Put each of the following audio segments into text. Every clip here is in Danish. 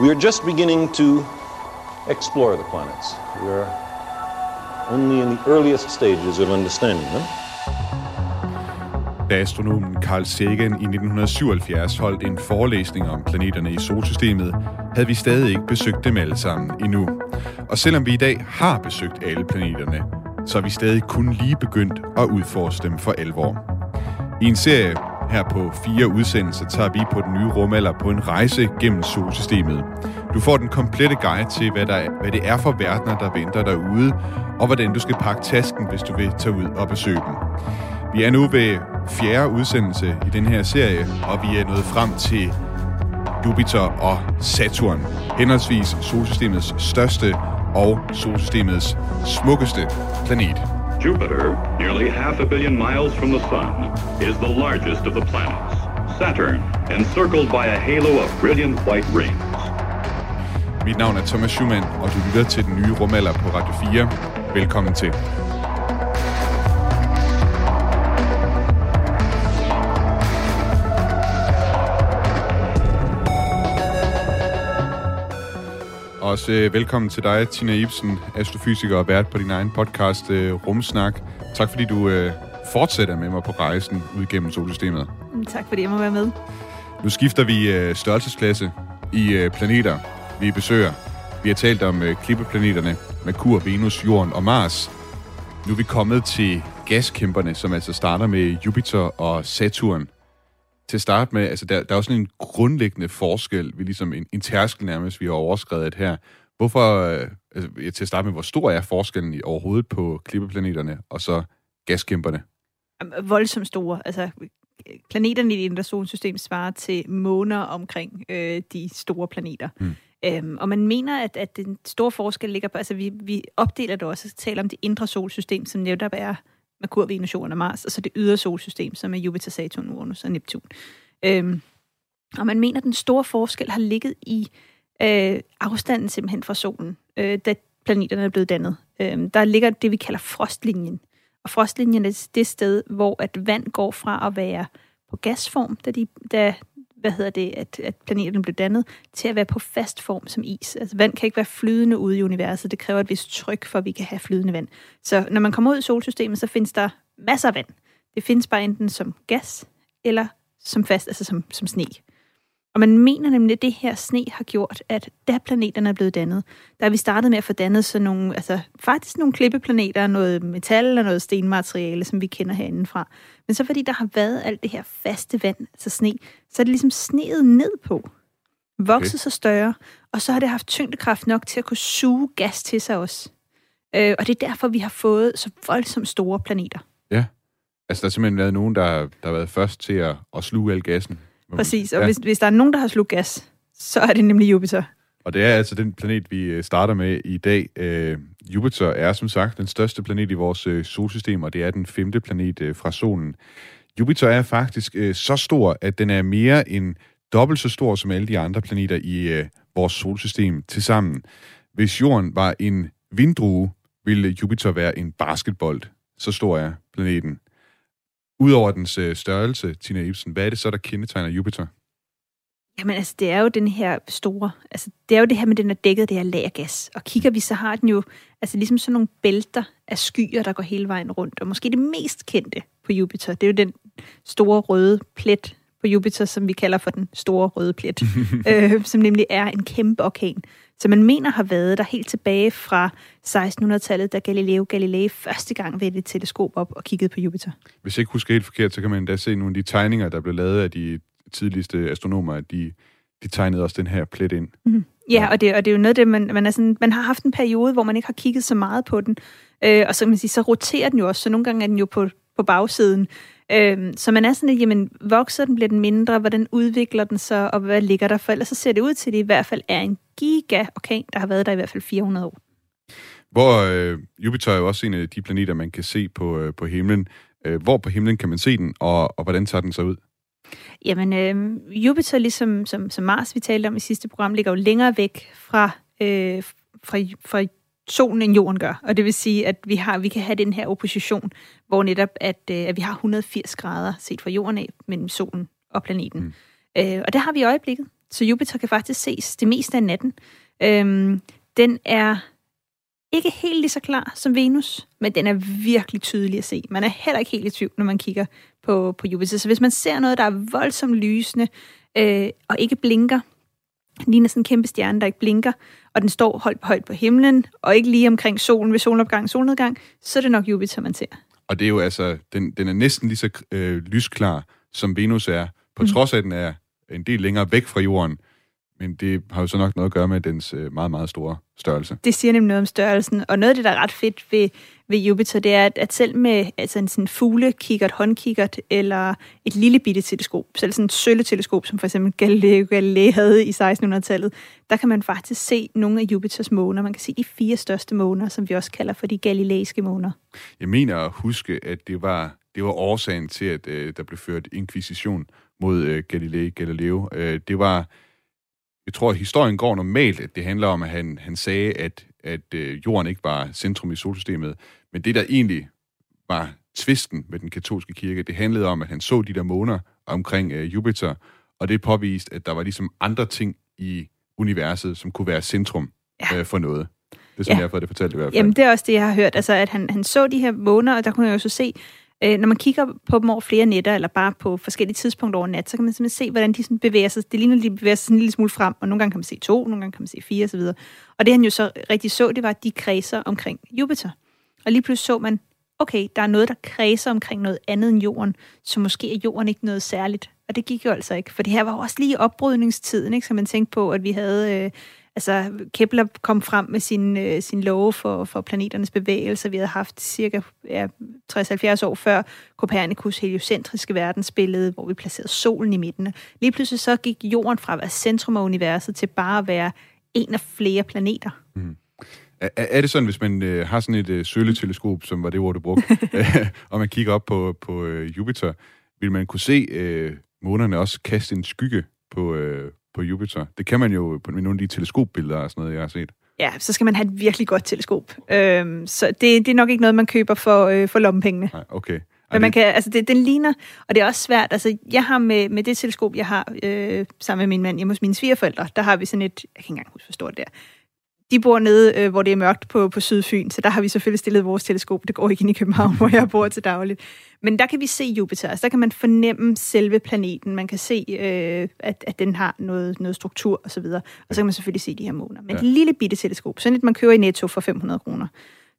We are just beginning to explore the planets. We are only in the earliest stages of understanding them. Da astronomen Carl Sagan i 1977 holdt en forelæsning om planeterne i solsystemet, havde vi stadig ikke besøgt dem alle sammen endnu. Og selvom vi i dag har besøgt alle planeterne, så er vi stadig kun lige begyndt at udforske dem for alvor. I en serie her på fire udsendelser tager vi på den nye rumalder på en rejse gennem solsystemet. Du får den komplette guide til, hvad, der, hvad det er for verdener, der venter derude, og hvordan du skal pakke tasken, hvis du vil tage ud og besøge dem. Vi er nu ved fjerde udsendelse i den her serie, og vi er nået frem til Jupiter og Saturn, henholdsvis solsystemets største og solsystemets smukkeste planet. Jupiter, nearly half a billion miles from the Sun, is the largest of the planets. Saturn, encircled by a halo of brilliant white rings. Mit navn er Thomas Schumann, og du lytter til den nye rumalder på Radio 4. Velkommen til. Også øh, velkommen til dig, Tina Ibsen, astrofysiker og vært på din egen podcast øh, Rumsnak. Tak fordi du øh, fortsætter med mig på rejsen ud gennem solsystemet. Mm, Tak fordi jeg må være med. Nu skifter vi øh, størrelsesklasse i øh, planeter, vi besøger. Vi har talt om øh, klippeplaneterne, Merkur, Venus, Jorden og Mars. Nu er vi kommet til gaskæmperne, som altså starter med Jupiter og Saturn. Til at starte med, altså der, der er også sådan en grundlæggende forskel, vi ligesom en, en tærskel nærmest, vi har overskrevet her. Hvorfor, øh, altså, til at starte med, hvor stor er forskellen i overhovedet på klippeplaneterne og så gaskæmperne? Voldsomt store. Altså, planeterne i det indre solsystem svarer til måner omkring øh, de store planeter. Mm. Øhm, og man mener, at, at den store forskel ligger på, altså vi, vi opdeler det også, og taler om det indre solsystem, som netop er Merkur, Venus, Jorden og Mars, og så det ydre solsystem, som er Jupiter, Saturn, Uranus og Neptun. Øhm, og man mener, at den store forskel har ligget i øh, afstanden simpelthen fra solen, øh, da planeterne er blevet dannet. Øhm, der ligger det, vi kalder frostlinjen. Og frostlinjen er det sted, hvor at vand går fra at være på gasform, da, de, da hvad hedder det, at, at planeterne blev dannet, til at være på fast form som is. Altså vand kan ikke være flydende ude i universet. Det kræver et vist tryk, for at vi kan have flydende vand. Så når man kommer ud i solsystemet, så findes der masser af vand. Det findes bare enten som gas, eller som fast, altså som, som sne. Og man mener nemlig, at det her sne har gjort, at da planeterne er blevet dannet, der vi startede med at få dannet sådan nogle, altså faktisk nogle klippeplaneter, noget metal og noget stenmateriale, som vi kender herindefra. Men så fordi der har været alt det her faste vand, altså sne, så er det ligesom sneet ned på, vokset Okay. sig større, og så har det haft tyngdekraft nok til at kunne suge gas til sig også. Øh, og det er derfor, vi har fået så voldsomt store planeter. Altså, der er simpelthen været nogen, der, der har været først til at, at sluge al gassen. Præcis, og Ja. hvis, hvis der er nogen, der har slugt gas, så er det nemlig Jupiter. Og det er altså den planet, vi øh, starter med i dag. Øh, Jupiter er som sagt den største planet i vores øh, solsystem, og det er den femte planet øh, fra solen. Jupiter er faktisk øh, så stor, at den er mere end dobbelt så stor som alle de andre planeter i øh, vores solsystem til sammen. Hvis Jorden var en vindrue, ville Jupiter være en basketbold. Så stor er planeten. Udover dens øh, størrelse, Tina Ibsen, hvad er det så, der kendetegner Jupiter? Jamen altså, det er jo den her store, altså det er jo det her med, den er dækket det her lagergas. Og kigger vi, så har den jo altså ligesom sådan nogle bælter af skyer, der går hele vejen rundt. Og måske det mest kendte på Jupiter, det er jo den store røde plet på Jupiter, som vi kalder for den store røde plet, øh, som nemlig er en kæmpe orkan. Så man mener har været der helt tilbage fra 1600-tallet, da Galileo Galilei første gang vendte et teleskop op og kiggede på Jupiter. Hvis jeg ikke husker helt forkert, så kan man endda se nogle af de tegninger, der blev lavet af de tidligste astronomer, at de, de tegnede også den her plet ind. Ja, og det, og det er jo noget af det, man, man, er sådan, man har haft en periode, hvor man ikke har kigget så meget på den. Øh, og så kan man sige, så roterer den jo også, så nogle gange er den jo på, på bagsiden. Øh, så man er sådan lidt, jamen, vokser den, bliver den mindre, hvordan udvikler den sig, og hvad ligger der for? Ellers så ser det ud til, at det i hvert fald er en giga-orkan, der har været der i hvert fald 400 år. Hvor øh, Jupiter er jo også en af de planeter, man kan se på, øh, på himlen. Øh, hvor på himlen kan man se den, og, og hvordan tager den sig ud? Jamen, øh, Jupiter, ligesom som, som Mars, vi talte om i sidste program, ligger jo længere væk fra, øh, fra, fra solen, end jorden gør. Og det vil sige, at vi, har, vi kan have den her opposition, hvor netop, at, øh, at vi har 180 grader set fra jorden af mellem solen og planeten. Mm. Øh, og det har vi i øjeblikket. Så Jupiter kan faktisk ses det meste af natten. Øhm, den er ikke helt lige så klar som Venus, men den er virkelig tydelig at se. Man er heller ikke helt i tvivl, når man kigger på, på Jupiter. Så hvis man ser noget, der er voldsomt lysende øh, og ikke blinker, ligner sådan en kæmpe stjerne, der ikke blinker, og den står højt, højt på himlen, og ikke lige omkring solen ved solopgang og solnedgang, så er det nok Jupiter, man ser. Og det er jo altså, den, den er næsten lige så øh, lysklar, som Venus er, på mm. trods af, at den er en del længere væk fra jorden. Men det har jo så nok noget at gøre med dens øh, meget, meget store størrelse. Det siger nemlig noget om størrelsen. Og noget af det, der er ret fedt ved, ved Jupiter, det er, at, at selv med altså en sådan fuglekikkert, håndkikkert eller et lille bitte teleskop, selv sådan et sølleteleskop, som for eksempel Galileo Galilei havde i 1600-tallet, der kan man faktisk se nogle af Jupiters måner. Man kan se de fire største måner, som vi også kalder for de galileiske måner. Jeg mener at huske, at det var, det var årsagen til, at øh, der blev ført inkvisition mod øh, Galilei Galileo. Øh, det var jeg tror, at historien går normalt, at det handler om, at han, han sagde, at, at øh, jorden ikke var centrum i solsystemet. Men det, der egentlig var tvisten med den katolske kirke, det handlede om, at han så de der måner omkring øh, Jupiter, og det påviste, at der var ligesom andre ting i universet, som kunne være centrum ja. øh, for noget. Det er sådan, ja. jeg har fået det fortalt i hvert fald. Jamen, det er også det, jeg har hørt. Altså, at han, han så de her måner, og der kunne jeg jo så se, Øh, når man kigger på dem over flere nætter, eller bare på forskellige tidspunkter over nat, så kan man simpelthen se, hvordan de sådan bevæger sig. Det ligner, at de bevæger sig sådan en lille smule frem, og nogle gange kan man se to, nogle gange kan man se fire osv. Og det han jo så rigtig så, det var, at de kredser omkring Jupiter. Og lige pludselig så man, okay, der er noget, der kredser omkring noget andet end jorden, så måske er jorden ikke noget særligt. Og det gik jo altså ikke, for det her var jo også lige opbrydningstiden, ikke? så man tænkte på, at vi havde øh, altså Kepler kom frem med sin, øh, sin love for, for planeternes bevægelser. Vi havde haft cirka ja, 60-70 år før Copernicus heliocentriske verdensbillede, hvor vi placerede solen i midten. Lige pludselig så gik jorden fra at være centrum af universet til bare at være en af flere planeter. Mm. Er, er det sådan, hvis man øh, har sådan et øh, søleteleskop, som var det ord, du brugte, og man kigger op på, på øh, Jupiter, vil man kunne se øh, månerne også kaste en skygge på, øh, på Jupiter. Det kan man jo på nogle af de teleskopbilleder og sådan noget, jeg har set. Ja, så skal man have et virkelig godt teleskop. Øhm, så det, det er nok ikke noget, man køber for, øh, for lommepengene. Nej, okay. Men man kan, altså det, den ligner, og det er også svært, altså jeg har med, med det teleskop, jeg har øh, sammen med min mand hjemme hos mine svigerforældre, der har vi sådan et, jeg kan ikke engang huske, hvor stort det er, de bor nede, øh, hvor det er mørkt på, på Sydfyn, så der har vi selvfølgelig stillet vores teleskop. Det går ikke ind i København, hvor jeg bor til dagligt. Men der kan vi se Jupiter, altså der kan man fornemme selve planeten. Man kan se, øh, at, at den har noget, noget struktur osv. Og, og så kan man selvfølgelig se de her måner. Men ja. et lille bitte teleskop, sådan et man køber i Netto for 500 kroner.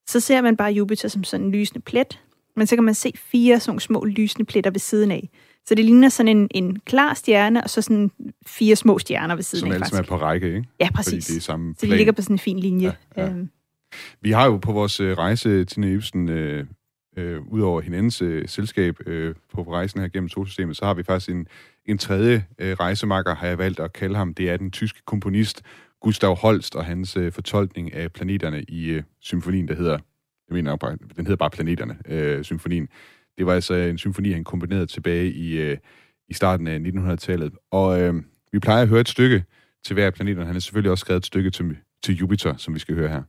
Så ser man bare Jupiter som sådan en lysende plet, men så kan man se fire sådan små lysende pletter ved siden af. Så det ligner sådan en, en klar stjerne, og så sådan fire små stjerner ved siden Som af, faktisk. Er på række, ikke? Ja, præcis. Fordi det er samme plan. Så de ligger på sådan en fin linje. Ja, ja. Øhm. Vi har jo på vores øh, rejse, til Ibsen, øh, øh, ud over hinandens øh, selskab øh, på rejsen her gennem solsystemet, så har vi faktisk en, en tredje øh, rejsemakker, har jeg valgt at kalde ham. Det er den tyske komponist Gustav Holst og hans øh, fortolkning af planeterne i øh, symfonien, der hedder, jeg mener den hedder bare Planeterne, øh, symfonien. Det var altså en symfoni, han kombinerede tilbage i, øh, i starten af 1900-tallet. Og øh, vi plejer at høre et stykke til hver planet, og han har selvfølgelig også skrevet et stykke til, til Jupiter, som vi skal høre her.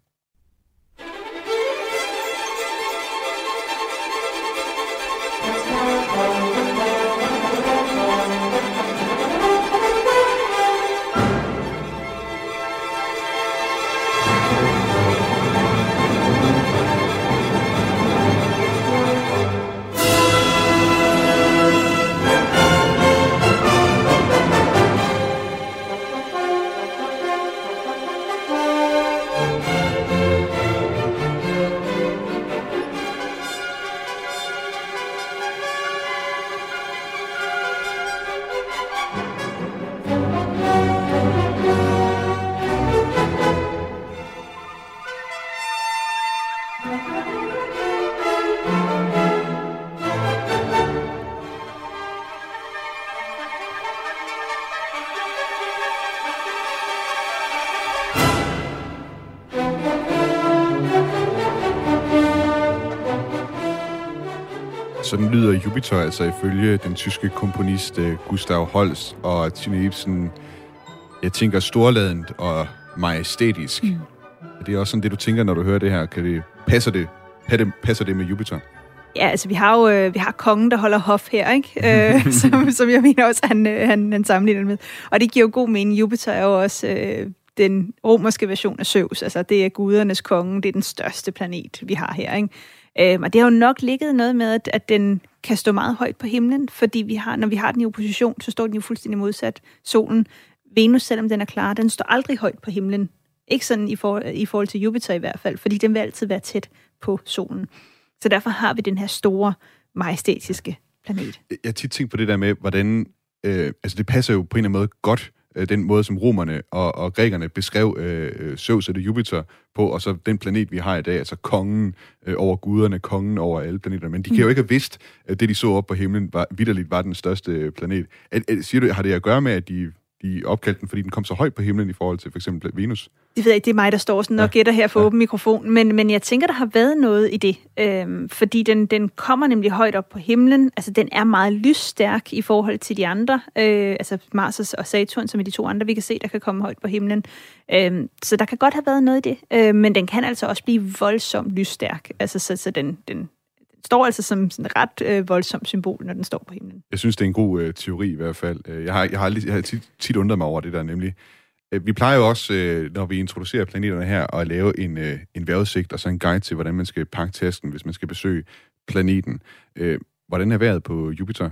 Sådan lyder Jupiter altså ifølge den tyske komponist øh, Gustav Holst og Tine Ibsen. Jeg tænker storladent og majestætisk. Mm. Er det også sådan det, du tænker, når du hører det her? Kan det, passer, det, passer det med Jupiter? Ja, altså vi har jo øh, vi har kongen, der holder hof her, ikke? Øh, som, som jeg mener også, han, øh, han, han sammenligner med. Og det giver jo god mening. Jupiter er jo også øh, den romerske version af Zeus. Altså det er gudernes konge, det er den største planet, vi har her, ikke? Øh, og det har jo nok ligget noget med, at, at den kan stå meget højt på himlen, fordi vi har, når vi har den i opposition, så står den jo fuldstændig modsat solen. Venus, selvom den er klar, den står aldrig højt på himlen. Ikke sådan i, for, i forhold til Jupiter i hvert fald, fordi den vil altid være tæt på solen. Så derfor har vi den her store, majestætiske planet. Jeg har tit tænkt på det der med, hvordan... Øh, altså, det passer jo på en eller anden måde godt, øh, den måde, som romerne og, og grækerne beskrev øh, Zeus eller Jupiter på, og så den planet, vi har i dag, altså kongen øh, over guderne, kongen over alle planeter. Men de kan jo mm. ikke have vidst, at det, de så op på himlen, var, vidderligt var den største planet. Er, er, siger du, har det at gøre med, at de de opkaldte den, fordi den kom så højt på himlen i forhold til for eksempel Venus? Det ved jeg ikke, det er mig, der står sådan og ja. gætter her for ja. åben mikrofon, men, men jeg tænker, der har været noget i det, øhm, fordi den, den kommer nemlig højt op på himlen, altså den er meget lysstærk i forhold til de andre, øh, altså Mars og Saturn, som er de to andre, vi kan se, der kan komme højt på himlen. Øhm, så der kan godt have været noget i det, øh, men den kan altså også blive voldsomt lysstærk, altså så, så den, den, står altså som sådan et ret øh, voldsomt symbol, når den står på himlen. Jeg synes, det er en god øh, teori i hvert fald. Øh, jeg har, jeg har, aldrig, jeg har tit, tit undret mig over det der, nemlig. Øh, vi plejer jo også, øh, når vi introducerer planeterne her, at lave en, øh, en vejrudsigt og så en guide til, hvordan man skal pakke tasken, hvis man skal besøge planeten. Øh, hvordan er vejret på Jupiter?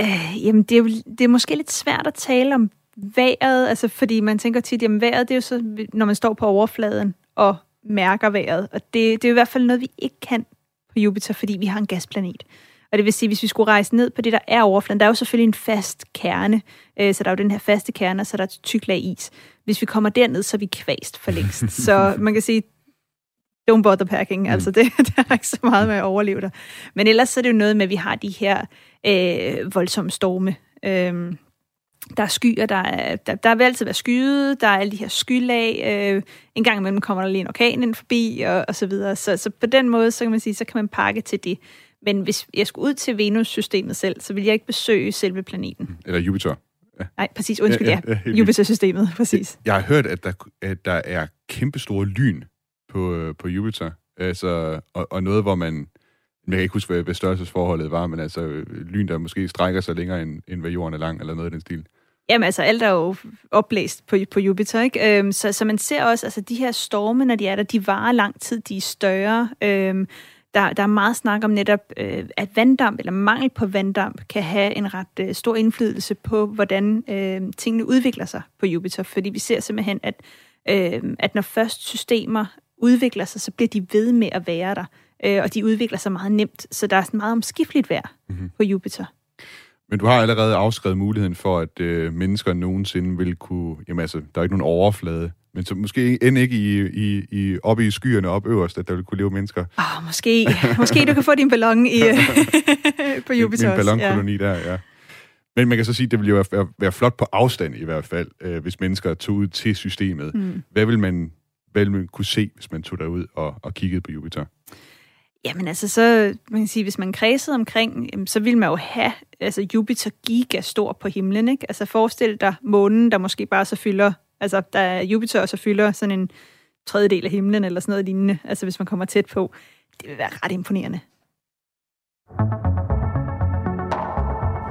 Øh, jamen, det er, jo, det er måske lidt svært at tale om vejret, altså fordi man tænker tit, jamen vejret, det er jo så, når man står på overfladen og mærker vejret, og det, det er i hvert fald noget, vi ikke kan på Jupiter, fordi vi har en gasplanet. Og det vil sige, hvis vi skulle rejse ned på det, der er overfladen, der er jo selvfølgelig en fast kerne, øh, så der er jo den her faste kerne, og så er der et tyk lag is. Hvis vi kommer derned, så er vi kvæst for længst. så man kan sige, don't bother packing, mm. altså det, det er ikke så meget med at overleve der. Men ellers så er det jo noget med, at vi har de her øh, voldsomme storme. Øh, der er skyer, der, er, der, der vil altid være skyde, der er alle de her skylag, øh, en gang imellem kommer der lige en orkan ind forbi, og, og så videre. Så, så på den måde, så kan man sige, så kan man pakke til det. Men hvis jeg skulle ud til Venus-systemet selv, så vil jeg ikke besøge selve planeten. Eller Jupiter. Ja. Nej, præcis, undskyld, ja. ja, ja Jupiter-systemet, præcis. Jeg har hørt, at der, at der er kæmpestore lyn på, øh, på Jupiter, altså, og, og noget, hvor man, jeg kan ikke huske, hvad, størrelsesforholdet var, men altså øh, lyn, der måske strækker sig længere, end, end hvad jorden er lang, eller noget i den stil. Jamen altså, alt er jo oplæst på, på Jupiter, ikke? Øhm, så, så man ser også, altså de her storme, når de er der, de varer lang tid, de er større. Øhm, der, der er meget snak om netop, øh, at vanddamp eller mangel på vanddamp kan have en ret øh, stor indflydelse på, hvordan øh, tingene udvikler sig på Jupiter. Fordi vi ser simpelthen, at, øh, at når først systemer udvikler sig, så bliver de ved med at være der. Øh, og de udvikler sig meget nemt. Så der er meget omskifteligt vejr mm-hmm. på Jupiter. Men du har allerede afskrevet muligheden for, at øh, mennesker nogensinde vil kunne... Jamen altså, der er ikke nogen overflade. Men så måske end ikke i, i, i, oppe i skyerne op øverst, at der vil kunne leve mennesker. Oh, måske. måske du kan få din ballon i, på Jupiter Min, ballonkoloni ja. der, ja. Men man kan så sige, at det ville jo være, være flot på afstand i hvert fald, øh, hvis mennesker tog ud til systemet. Mm. Hvad vil man, hvad vil man kunne se, hvis man tog derud og, og kiggede på Jupiter? Jamen altså, så man kan sige, hvis man kredsede omkring, så ville man jo have altså Jupiter giga stor på himlen, ikke? Altså forestil dig månen, der måske bare så fylder, altså der er Jupiter, og så fylder sådan en tredjedel af himlen, eller sådan noget lignende, altså hvis man kommer tæt på. Det vil være ret imponerende.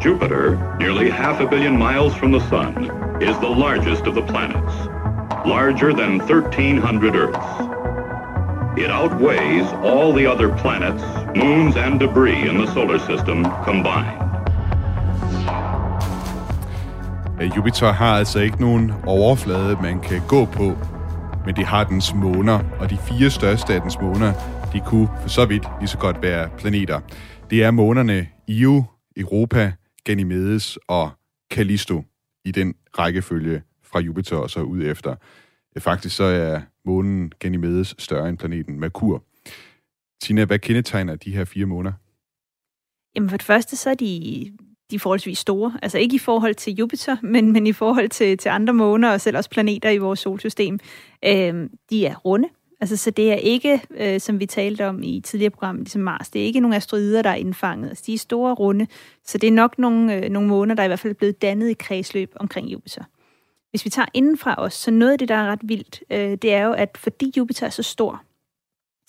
Jupiter, nearly half a billion miles from the sun, is the largest of the planets. Larger than 1,300 Earths. It outweighs all the other planets, moons, and debris in the solar system combined. Øh, Jupiter har altså ikke nogen overflade, man kan gå på, men det har dens måner, og de fire største af dens måner, de kunne for så vidt lige så godt være planeter. Det er månerne Io, Europa, Ganymedes og Callisto i den rækkefølge fra Jupiter og så ud efter. Faktisk så er månen Ganymedes større end planeten Merkur. Tina, hvad kendetegner de her fire måneder? Jamen for det første, så er de, de er forholdsvis store. Altså ikke i forhold til Jupiter, men, men i forhold til, til andre måner og selv også planeter i vores solsystem. Øh, de er runde. Altså, så det er ikke, øh, som vi talte om i tidligere program, ligesom Mars, det er ikke nogle asteroider, der er indfanget. Altså, de er store runde, så det er nok nogle, øh, nogle måner, der er i hvert fald er blevet dannet i kredsløb omkring Jupiter. Hvis vi tager indenfra os, så noget af det, der er ret vildt, øh, det er jo, at fordi Jupiter er så stor,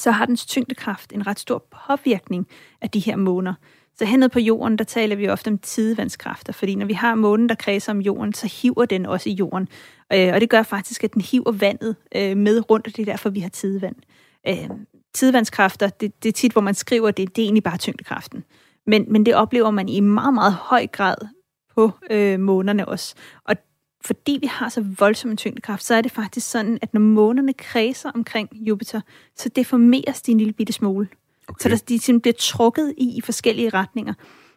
så har dens tyngdekraft en ret stor påvirkning af de her måner. Så hernede på jorden, der taler vi ofte om tidevandskræfter, fordi når vi har månen, der kredser om jorden, så hiver den også i jorden. Øh, og det gør faktisk, at den hiver vandet øh, med rundt, og det er derfor, vi har tidevand. Øh, tidevandskræfter, det, det er tit, hvor man skriver, det, det er egentlig bare tyngdekraften. Men, men det oplever man i meget, meget høj grad på øh, månerne også. Og fordi vi har så voldsom en tyngdekraft, så er det faktisk sådan, at når månerne kredser omkring Jupiter, så deformeres de en lille bitte smule. Okay. Så der, de simpelthen bliver trukket i, i forskellige retninger.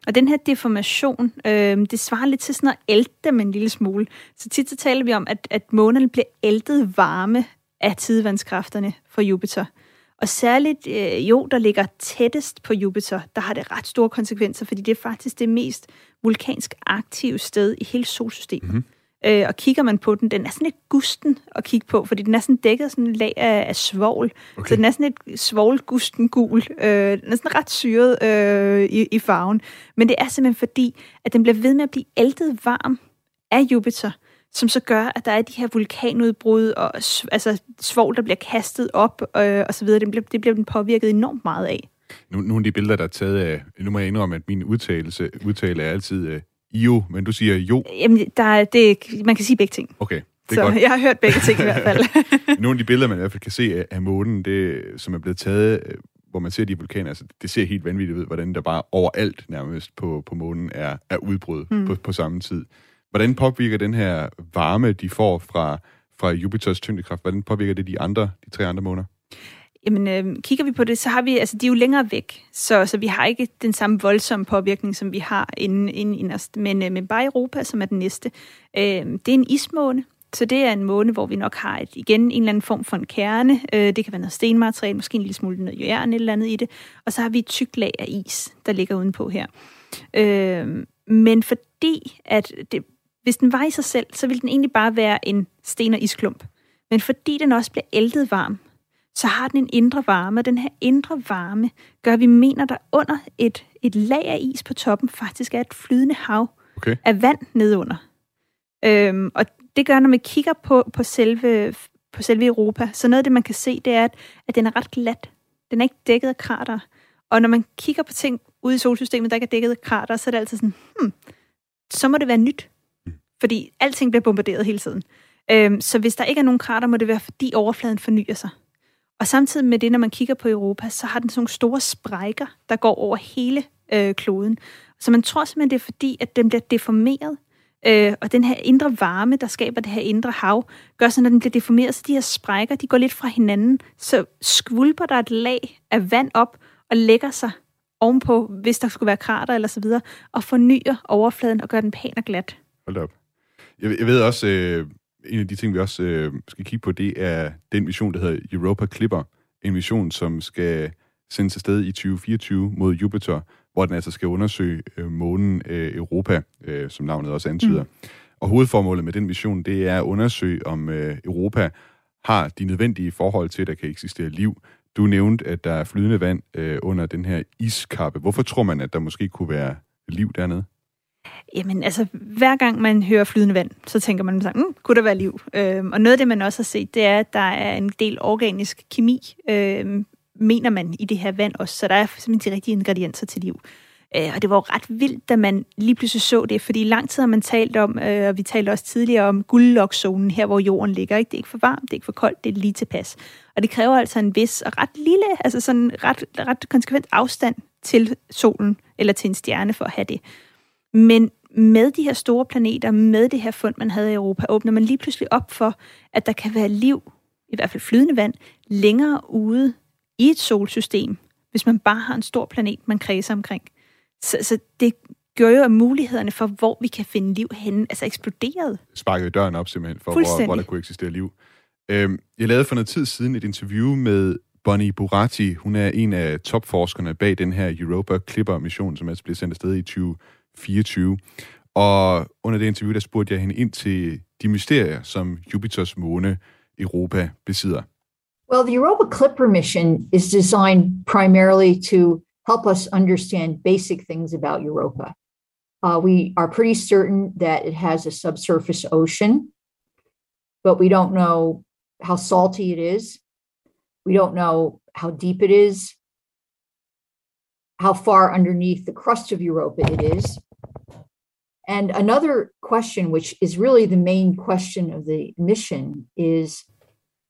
Og den her deformation, øh, det svarer lidt til sådan at ælte dem en lille smule. Så tit så taler vi om, at, at månerne bliver æltet varme af tidevandskræfterne fra Jupiter. Og særligt øh, jo, der ligger tættest på Jupiter, der har det ret store konsekvenser, fordi det er faktisk det mest vulkansk aktive sted i hele solsystemet. Mm-hmm. Øh, og kigger man på den, den er sådan lidt gusten at kigge på, fordi den er sådan dækket af sådan en lag af, af svovl. Okay. Så den er sådan lidt svovlgusten gul. Øh, den er sådan ret syret øh, i, i farven. Men det er simpelthen fordi, at den bliver ved med at blive æltet varm af Jupiter som så gør, at der er de her vulkanudbrud og altså, svovl, der bliver kastet op øh, og så videre. Det bliver, det bliver den påvirket enormt meget af. Nogle af de billeder, der er taget af, nu må jeg indrømme, at min udtalelse, udtale er altid øh, jo, men du siger jo. Jamen, der er, det, man kan sige begge ting. Okay. Det er så godt. jeg har hørt begge ting i hvert fald. Nogle af de billeder, man i hvert fald kan se af, månen, det, som er blevet taget, øh, hvor man ser de vulkaner, altså, det ser helt vanvittigt ud, hvordan der bare overalt nærmest på, på månen er, er udbrud mm. på, på samme tid. Hvordan påvirker den her varme, de får fra, fra Jupiters tyngdekraft, hvordan påvirker det de andre, de tre andre måneder? Jamen, øh, kigger vi på det, så har vi, altså de er jo længere væk, så, så vi har ikke den samme voldsomme påvirkning, som vi har inde, inde inderst. Men, øh, men bare Europa, som er den næste, øh, det er en ismåne, så det er en måne, hvor vi nok har et, igen en eller anden form for en kerne. Øh, det kan være noget stenmateriale, måske en lille smule noget jern eller andet i det. Og så har vi et tykt lag af is, der ligger udenpå her. Øh, men fordi, at det, hvis den var i sig selv, så ville den egentlig bare være en sten- og isklump. Men fordi den også bliver ældet varm, så har den en indre varme. Den her indre varme gør, at vi mener, der under et, et lag af is på toppen faktisk er et flydende hav okay. af vand nedunder. Øhm, og det gør, når man kigger på, på, selve, på selve Europa, så noget af det, man kan se, det er, at, at den er ret glat. Den er ikke dækket af krater. Og når man kigger på ting ude i solsystemet, der ikke er dækket af krater, så er det altid sådan, hmm, så må det være nyt. Mm. Fordi alting bliver bombarderet hele tiden. Øhm, så hvis der ikke er nogen krater, må det være, fordi overfladen fornyer sig. Og samtidig med det, når man kigger på Europa, så har den sådan nogle store sprækker, der går over hele øh, kloden. Så man tror simpelthen, det er fordi, at den bliver deformeret. Øh, og den her indre varme, der skaber det her indre hav, gør sådan, at den bliver deformeret, så de her sprækker, de går lidt fra hinanden. Så skvulper der et lag af vand op og lægger sig ovenpå, hvis der skulle være krater eller så videre, og fornyer overfladen og gør den pæn og glat. Hold op. Jeg, jeg ved også, øh, en af de ting, vi også øh, skal kigge på, det er den mission, der hedder Europa Clipper. En mission, som skal sendes afsted i 2024 mod Jupiter, hvor den altså skal undersøge øh, månen øh, Europa, øh, som navnet også antyder. Mm. Og hovedformålet med den mission, det er at undersøge, om øh, Europa har de nødvendige forhold til, at der kan eksistere liv. Du nævnte, at der er flydende vand øh, under den her iskappe. Hvorfor tror man, at der måske kunne være liv dernede? Jamen, altså, hver gang man hører flydende vand, så tænker man sådan, mm, kunne der være liv? Øhm, og noget af det, man også har set, det er, at der er en del organisk kemi, øhm, mener man, i det her vand også. Så der er simpelthen de rigtige ingredienser til liv. Øh, og det var jo ret vildt, da man lige pludselig så det, fordi lang tid har man talt om, øh, og vi talte også tidligere om guldlokzonen, her hvor jorden ligger. Ikke? Det er ikke for varmt, det er ikke for koldt, det er lige tilpas. Og det kræver altså en vis og ret lille, altså sådan ret, ret konsekvent afstand til solen, eller til en stjerne for at have det. Men med de her store planeter, med det her fund, man havde i Europa, åbner man lige pludselig op for, at der kan være liv, i hvert fald flydende vand, længere ude i et solsystem, hvis man bare har en stor planet, man kredser omkring. Så, så det gør jo, at mulighederne for, hvor vi kan finde liv henne, altså eksploderet. Sparkede døren op simpelthen for, hvor, hvor der kunne eksistere liv. Øhm, jeg lavede for noget tid siden et interview med Bonnie Burati. Hun er en af topforskerne bag den her Europa Clipper-mission, som altså bliver sendt afsted i 20 24. Og under det interview, der spurgte jeg hende ind til de mysterier, som Jupiters måne Europa besidder. Well, the Europa Clipper mission is designed primarily to help us understand basic things about Europa. Uh, we are pretty certain that it has a subsurface ocean, but we don't know how salty it is. We don't know how deep it is, how far underneath the crust of Europa it is. And another question, which is really the main question of the mission, is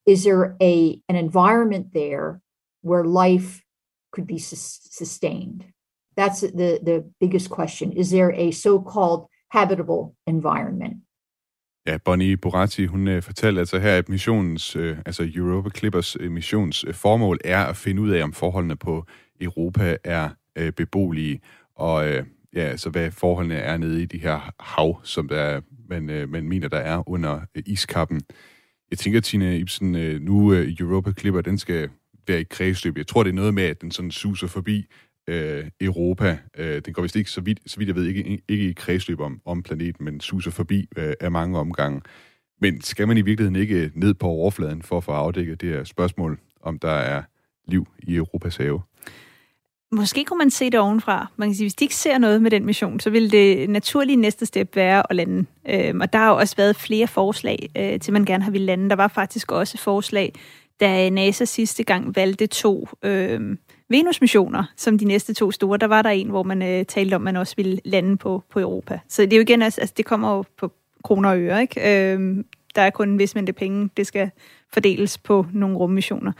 is there a, an environment there where life could be sus- sustained? That's the, the biggest question. Is there a so called habitable environment? Ja, Bonnie Boratti, hun øh, fortalte altså her, at missionens, øh, altså Europa Clippers øh, missions øh, formål er at finde ud af, om forholdene på Europa er øh, beboelige, og øh, ja, altså hvad forholdene er nede i de her hav, som der er, man, øh, man mener, der er under øh, iskappen. Jeg tænker, Tina Ibsen, øh, nu øh, Europa Clipper, den skal være i kredsløb. Jeg tror, det er noget med, at den sådan suser forbi øh, Europa. Øh, den går vist ikke, så vidt, så vidt jeg ved, ikke, ikke i kredsløb om, om planeten, men suser forbi øh, af mange omgange. Men skal man i virkeligheden ikke øh, ned på overfladen for at få afdækket det her spørgsmål, om der er liv i Europas have? Måske kunne man se det ovenfra. Man kan sige, hvis de ikke ser noget med den mission, så vil det naturlige næste step være at lande. Øhm, og der har jo også været flere forslag øh, til, man gerne har ville lande. Der var faktisk også forslag, da NASA sidste gang valgte to øh, Venus-missioner som de næste to store. Der var der en, hvor man øh, talte om, at man også ville lande på, på Europa. Så det er jo igen, altså, altså det kommer jo på kroner og øre, ikke? Øh, der er kun en vis mængde penge, det skal fordeles på nogle rummissioner.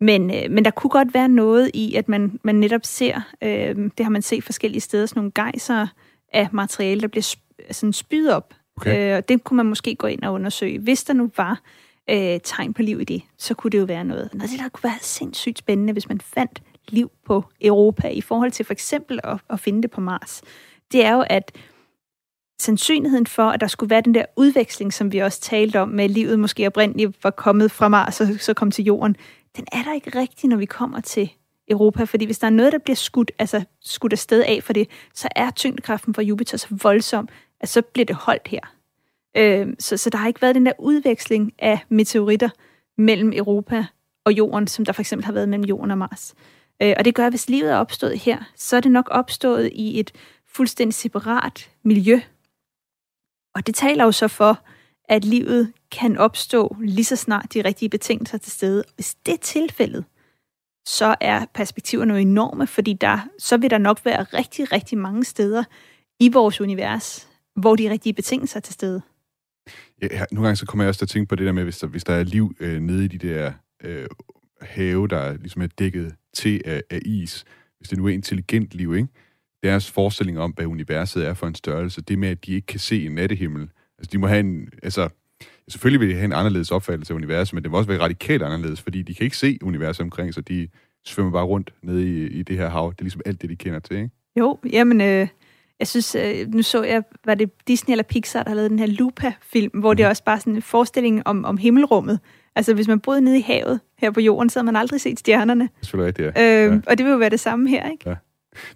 Men, øh, men der kunne godt være noget i, at man, man netop ser, øh, det har man set forskellige steder, sådan nogle gejser af materiale, der bliver sp- sådan spydet op. Okay. Øh, det kunne man måske gå ind og undersøge. Hvis der nu var øh, tegn på liv i det, så kunne det jo være noget. Noget af det, der kunne være sindssygt spændende, hvis man fandt liv på Europa, i forhold til for eksempel at, at finde det på Mars, det er jo, at sandsynligheden for, at der skulle være den der udveksling, som vi også talte om, med livet måske oprindeligt var kommet fra Mars og så kom til Jorden, den er der ikke rigtig, når vi kommer til Europa, fordi hvis der er noget, der bliver skudt, altså skudt afsted af for det, så er tyngdekraften fra Jupiter så voldsom, at så bliver det holdt her. Øh, så, så der har ikke været den der udveksling af meteoritter mellem Europa og Jorden, som der for eksempel har været mellem Jorden og Mars. Øh, og det gør, at hvis livet er opstået her, så er det nok opstået i et fuldstændig separat miljø. Og det taler jo så for, at livet kan opstå lige så snart de rigtige betingelser er til stede. Hvis det er tilfældet, så er perspektiverne jo enorme, fordi der, så vil der nok være rigtig, rigtig mange steder i vores univers, hvor de rigtige betingelser er til stede. Ja, nogle gange så kommer jeg også til at tænke på det der med, hvis der, hvis der er liv øh, nede i de der øh, have, der ligesom er dækket til af, af is, hvis det nu er intelligent liv, ikke? deres forestilling om, hvad universet er for en størrelse, det med, at de ikke kan se en nattehimmel. Altså, de må have en, altså, selvfølgelig vil de have en anderledes opfattelse af universet, men det må også være radikalt anderledes, fordi de kan ikke se universet omkring sig, de svømmer bare rundt nede i, i det her hav. Det er ligesom alt det, de kender til, ikke? Jo, jamen, øh, jeg synes, øh, nu så jeg, var det Disney eller Pixar, der har lavet den her Lupa-film, hvor det er også bare sådan en forestilling om, om himmelrummet. Altså, hvis man boede nede i havet her på jorden, så havde man aldrig set stjernerne. Det er selvfølgelig rigtigt, ja. Øh, ja. Og det vil jo være det samme her, ikke? Ja.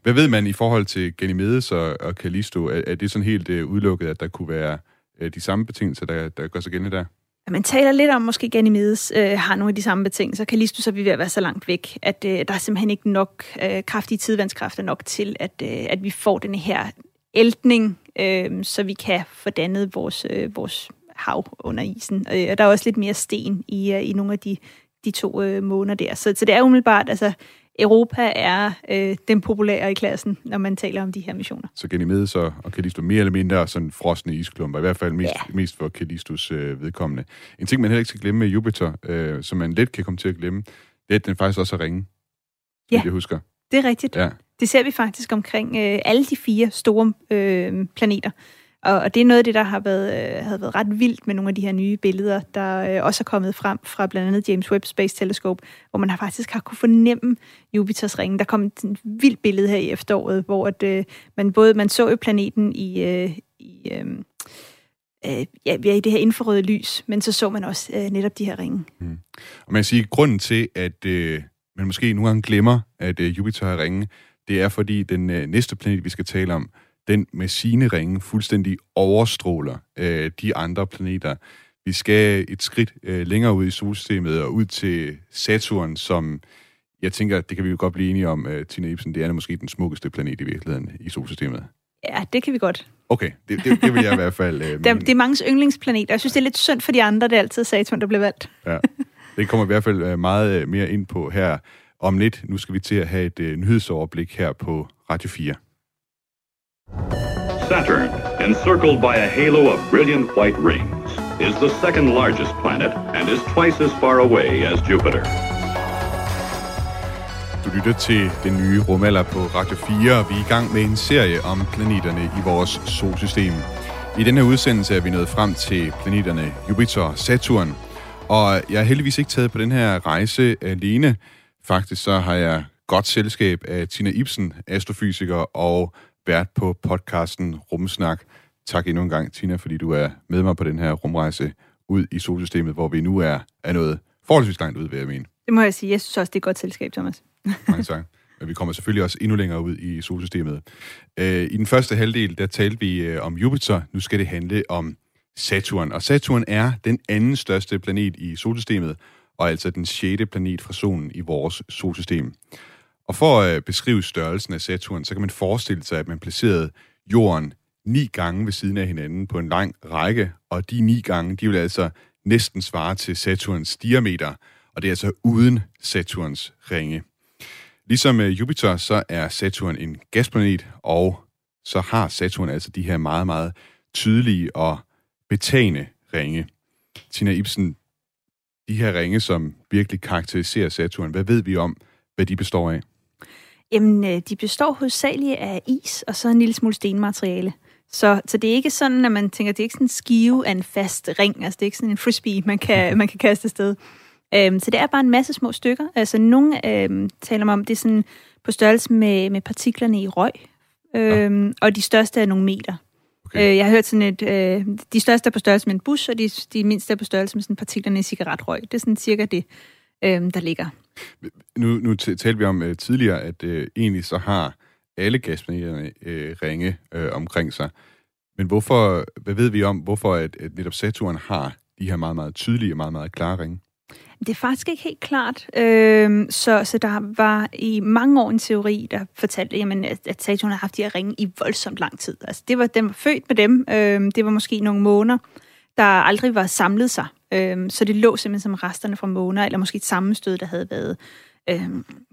Hvad ved man i forhold til Ganymedes og, og Callisto? Er, er det sådan helt uh, udelukket, at der kunne være Øh, de samme betingelser, der, der gør sig gældende der? Man taler lidt om, måske Ganymedes øh, har nogle af de samme betingelser. Callisto er vi ved at være så langt væk, at øh, der er simpelthen ikke nok øh, kraftige tidvandskræfter nok til, at, øh, at vi får den her æltning, øh, så vi kan få dannet vores, øh, vores hav under isen. Øh, og der er også lidt mere sten i, øh, i nogle af de, de to øh, måneder der. Så, så det er umiddelbart, altså Europa er øh, den populære i klassen, når man taler om de her missioner. Så Ganymedes og, og Callisto mere eller mindre sådan frosne isklumper, i hvert fald mest, ja. mest for Callistos øh, vedkommende. En ting, man heller ikke skal glemme med Jupiter, øh, som man let kan komme til at glemme, det er, at den faktisk også er ringe, ja. jeg husker. det er rigtigt. Ja. Det ser vi faktisk omkring øh, alle de fire store øh, planeter. Og, og det er noget af det, der har været, øh, har været ret vildt med nogle af de her nye billeder, der øh, også er kommet frem fra blandt andet James Webb Space Telescope, hvor man har faktisk har kunne fornemme Jupiters ringe. Der kom et vildt billede her i efteråret, hvor at, øh, man både man så jo planeten i, øh, i øh, øh, ja, i det her infrarøde lys, men så så man også øh, netop de her ringe. Mm. Og man kan sige, at grunden til, at øh, man måske nogle gange glemmer, at øh, Jupiter har ringe, det er fordi den øh, næste planet, vi skal tale om, den med sine ringe fuldstændig overstråler øh, de andre planeter. Vi skal et skridt øh, længere ud i solsystemet og ud til Saturn, som jeg tænker, det kan vi jo godt blive enige om, øh, Tina Ibsen, det er måske den smukkeste planet i virkeligheden i solsystemet. Ja, det kan vi godt. Okay, det, det, det vil jeg i hvert fald øh, det, det er mange yndlingsplaneter. Jeg synes, det er lidt synd for de andre, det er altid Saturn, der bliver valgt. ja, det kommer i hvert fald øh, meget øh, mere ind på her om lidt. Nu skal vi til at have et øh, nyhedsoverblik her på Radio 4. Saturn, encircled by a halo of brilliant white rings, is the second largest planet and is twice as far away as Jupiter. Du lytter til den nye rumalder på Radio 4, og vi er i gang med en serie om planeterne i vores solsystem. I denne udsendelse er vi nået frem til planeterne Jupiter og Saturn, og jeg er heldigvis ikke taget på den her rejse alene. Faktisk så har jeg godt selskab af Tina Ibsen, astrofysiker og vært på podcasten Rumsnak. Tak endnu en gang, Tina, fordi du er med mig på den her rumrejse ud i solsystemet, hvor vi nu er, er noget forholdsvis langt ud, vil jeg mene. Det må jeg sige. Jeg synes også, det er et godt selskab, Thomas. Mange tak. Men vi kommer selvfølgelig også endnu længere ud i solsystemet. Øh, I den første halvdel, der talte vi øh, om Jupiter. Nu skal det handle om Saturn. Og Saturn er den anden største planet i solsystemet, og altså den sjette planet fra solen i vores solsystem. Og for at øh, beskrive størrelsen af Saturn, så kan man forestille sig, at man placerede jorden ni gange ved siden af hinanden på en lang række, og de ni gange, de vil altså næsten svare til Saturns diameter, og det er altså uden Saturns ringe. Ligesom øh, Jupiter, så er Saturn en gasplanet, og så har Saturn altså de her meget, meget tydelige og betagende ringe. Tina Ibsen, de her ringe, som virkelig karakteriserer Saturn, hvad ved vi om, hvad de består af? Jamen, øh, de består hovedsageligt af is og så en lille smule stenmateriale. Så, så det er ikke sådan, at man tænker, det er ikke sådan en skive af en fast ring. Altså, det er ikke sådan en frisbee, man kan, man kan kaste afsted. Øhm, så det er bare en masse små stykker. Altså, nogle øhm, taler om, det er sådan på størrelse med, med partiklerne i røg. Øhm, ja. Og de største er nogle meter. Okay. Øh, jeg har hørt sådan et, øh, de største er på størrelse med en bus, og de, de mindste er på størrelse med sådan partiklerne i cigaretrøg. Det er sådan cirka det, øh, der ligger. Nu, nu talte vi om uh, tidligere, at uh, egentlig så har alle gasplaneterne uh, øh, ringe uh, omkring sig. Men hvorfor, hvad ved vi om, hvorfor at, at netop Saturn har de her meget, meget tydelige og meget, meget klare ringe? Det er faktisk ikke helt klart. Øh, så, så der var i mange år en teori, der fortalte, jamen, at Saturn har haft de her ringe i voldsomt lang tid. Altså, det var dem var født med dem. Øh, det var måske nogle måneder, der aldrig var samlet sig. Øh, så det lå simpelthen som resterne fra måneder, eller måske et sammenstød, der havde været. Øh,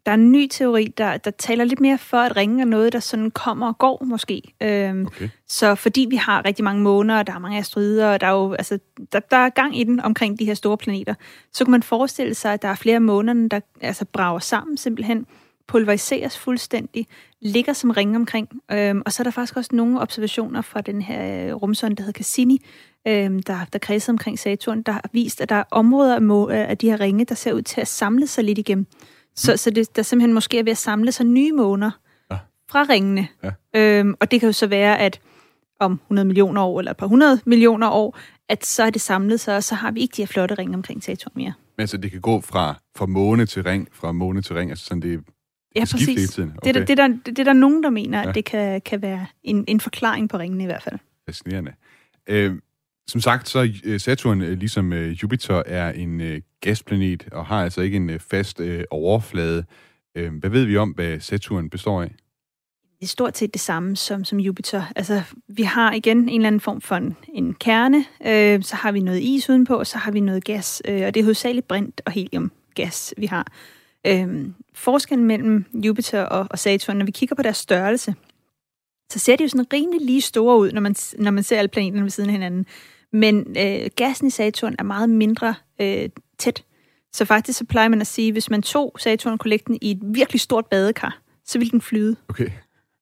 der er en ny teori, der, der taler lidt mere for, at ringen er noget, der sådan kommer og går, måske. Øh, okay. Så fordi vi har rigtig mange måneder, og der er mange asteroider, og der er jo altså, der, der er gang i den omkring de her store planeter, så kan man forestille sig, at der er flere måneder, der altså brager sammen simpelthen, pulveriseres fuldstændig, ligger som ringe omkring. Øhm, og så er der faktisk også nogle observationer fra den her øh, rumsonde, der hedder Cassini, øhm, der, der kredser omkring Saturn, der har vist, at der er områder af, må, af de her ringe, der ser ud til at samle sig lidt igennem. Så, mm. så det, der simpelthen måske er ved at samle sig nye måner ja. fra ringene. Ja. Øhm, og det kan jo så være, at om 100 millioner år, eller et par hundrede millioner år, at så er det samlet sig, og så har vi ikke de her flotte ringe omkring Saturn mere. Men altså, det kan gå fra, fra måne til ring, fra måne til ring, altså sådan det Ja, præcis. Tiden. Okay. Det, er, det, er der, det er der nogen, der mener, ja. at det kan, kan være en, en forklaring på ringene i hvert fald. Fascinerende. Øh, som sagt, så øh, Saturn, øh, ligesom øh, Jupiter, er en gasplanet og har altså ikke en fast overflade. Hvad ved vi om, hvad Saturn består af? Det er stort set det samme som, som Jupiter. Altså, vi har igen en eller anden form for en, en kerne, øh, så har vi noget is udenpå, og så har vi noget gas, øh, og det er hovedsageligt brint og heliumgas, vi har. Øh, forskellen mellem Jupiter og, og Saturn, når vi kigger på deres størrelse, så ser de jo sådan rimelig lige store ud, når man, når man ser alle planeterne ved siden af hinanden. Men øh, gassen i Saturn er meget mindre øh, tæt. Så faktisk så plejer man at sige, at hvis man tog Saturn kunne lægge den i et virkelig stort badekar, så ville den flyde. Okay.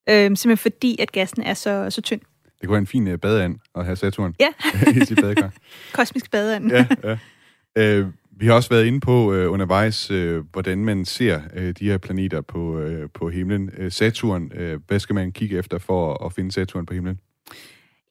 Øh, simpelthen fordi, at gassen er så, så tynd. Det kunne være en fin uh, badeand at have Saturn ja. i sit badekar. Kosmisk badeand. ja, ja. Øh, vi har også været inde på øh, undervejs, øh, hvordan man ser øh, de her planeter på, øh, på himlen. Øh, Saturn, øh, hvad skal man kigge efter for at finde Saturn på himlen?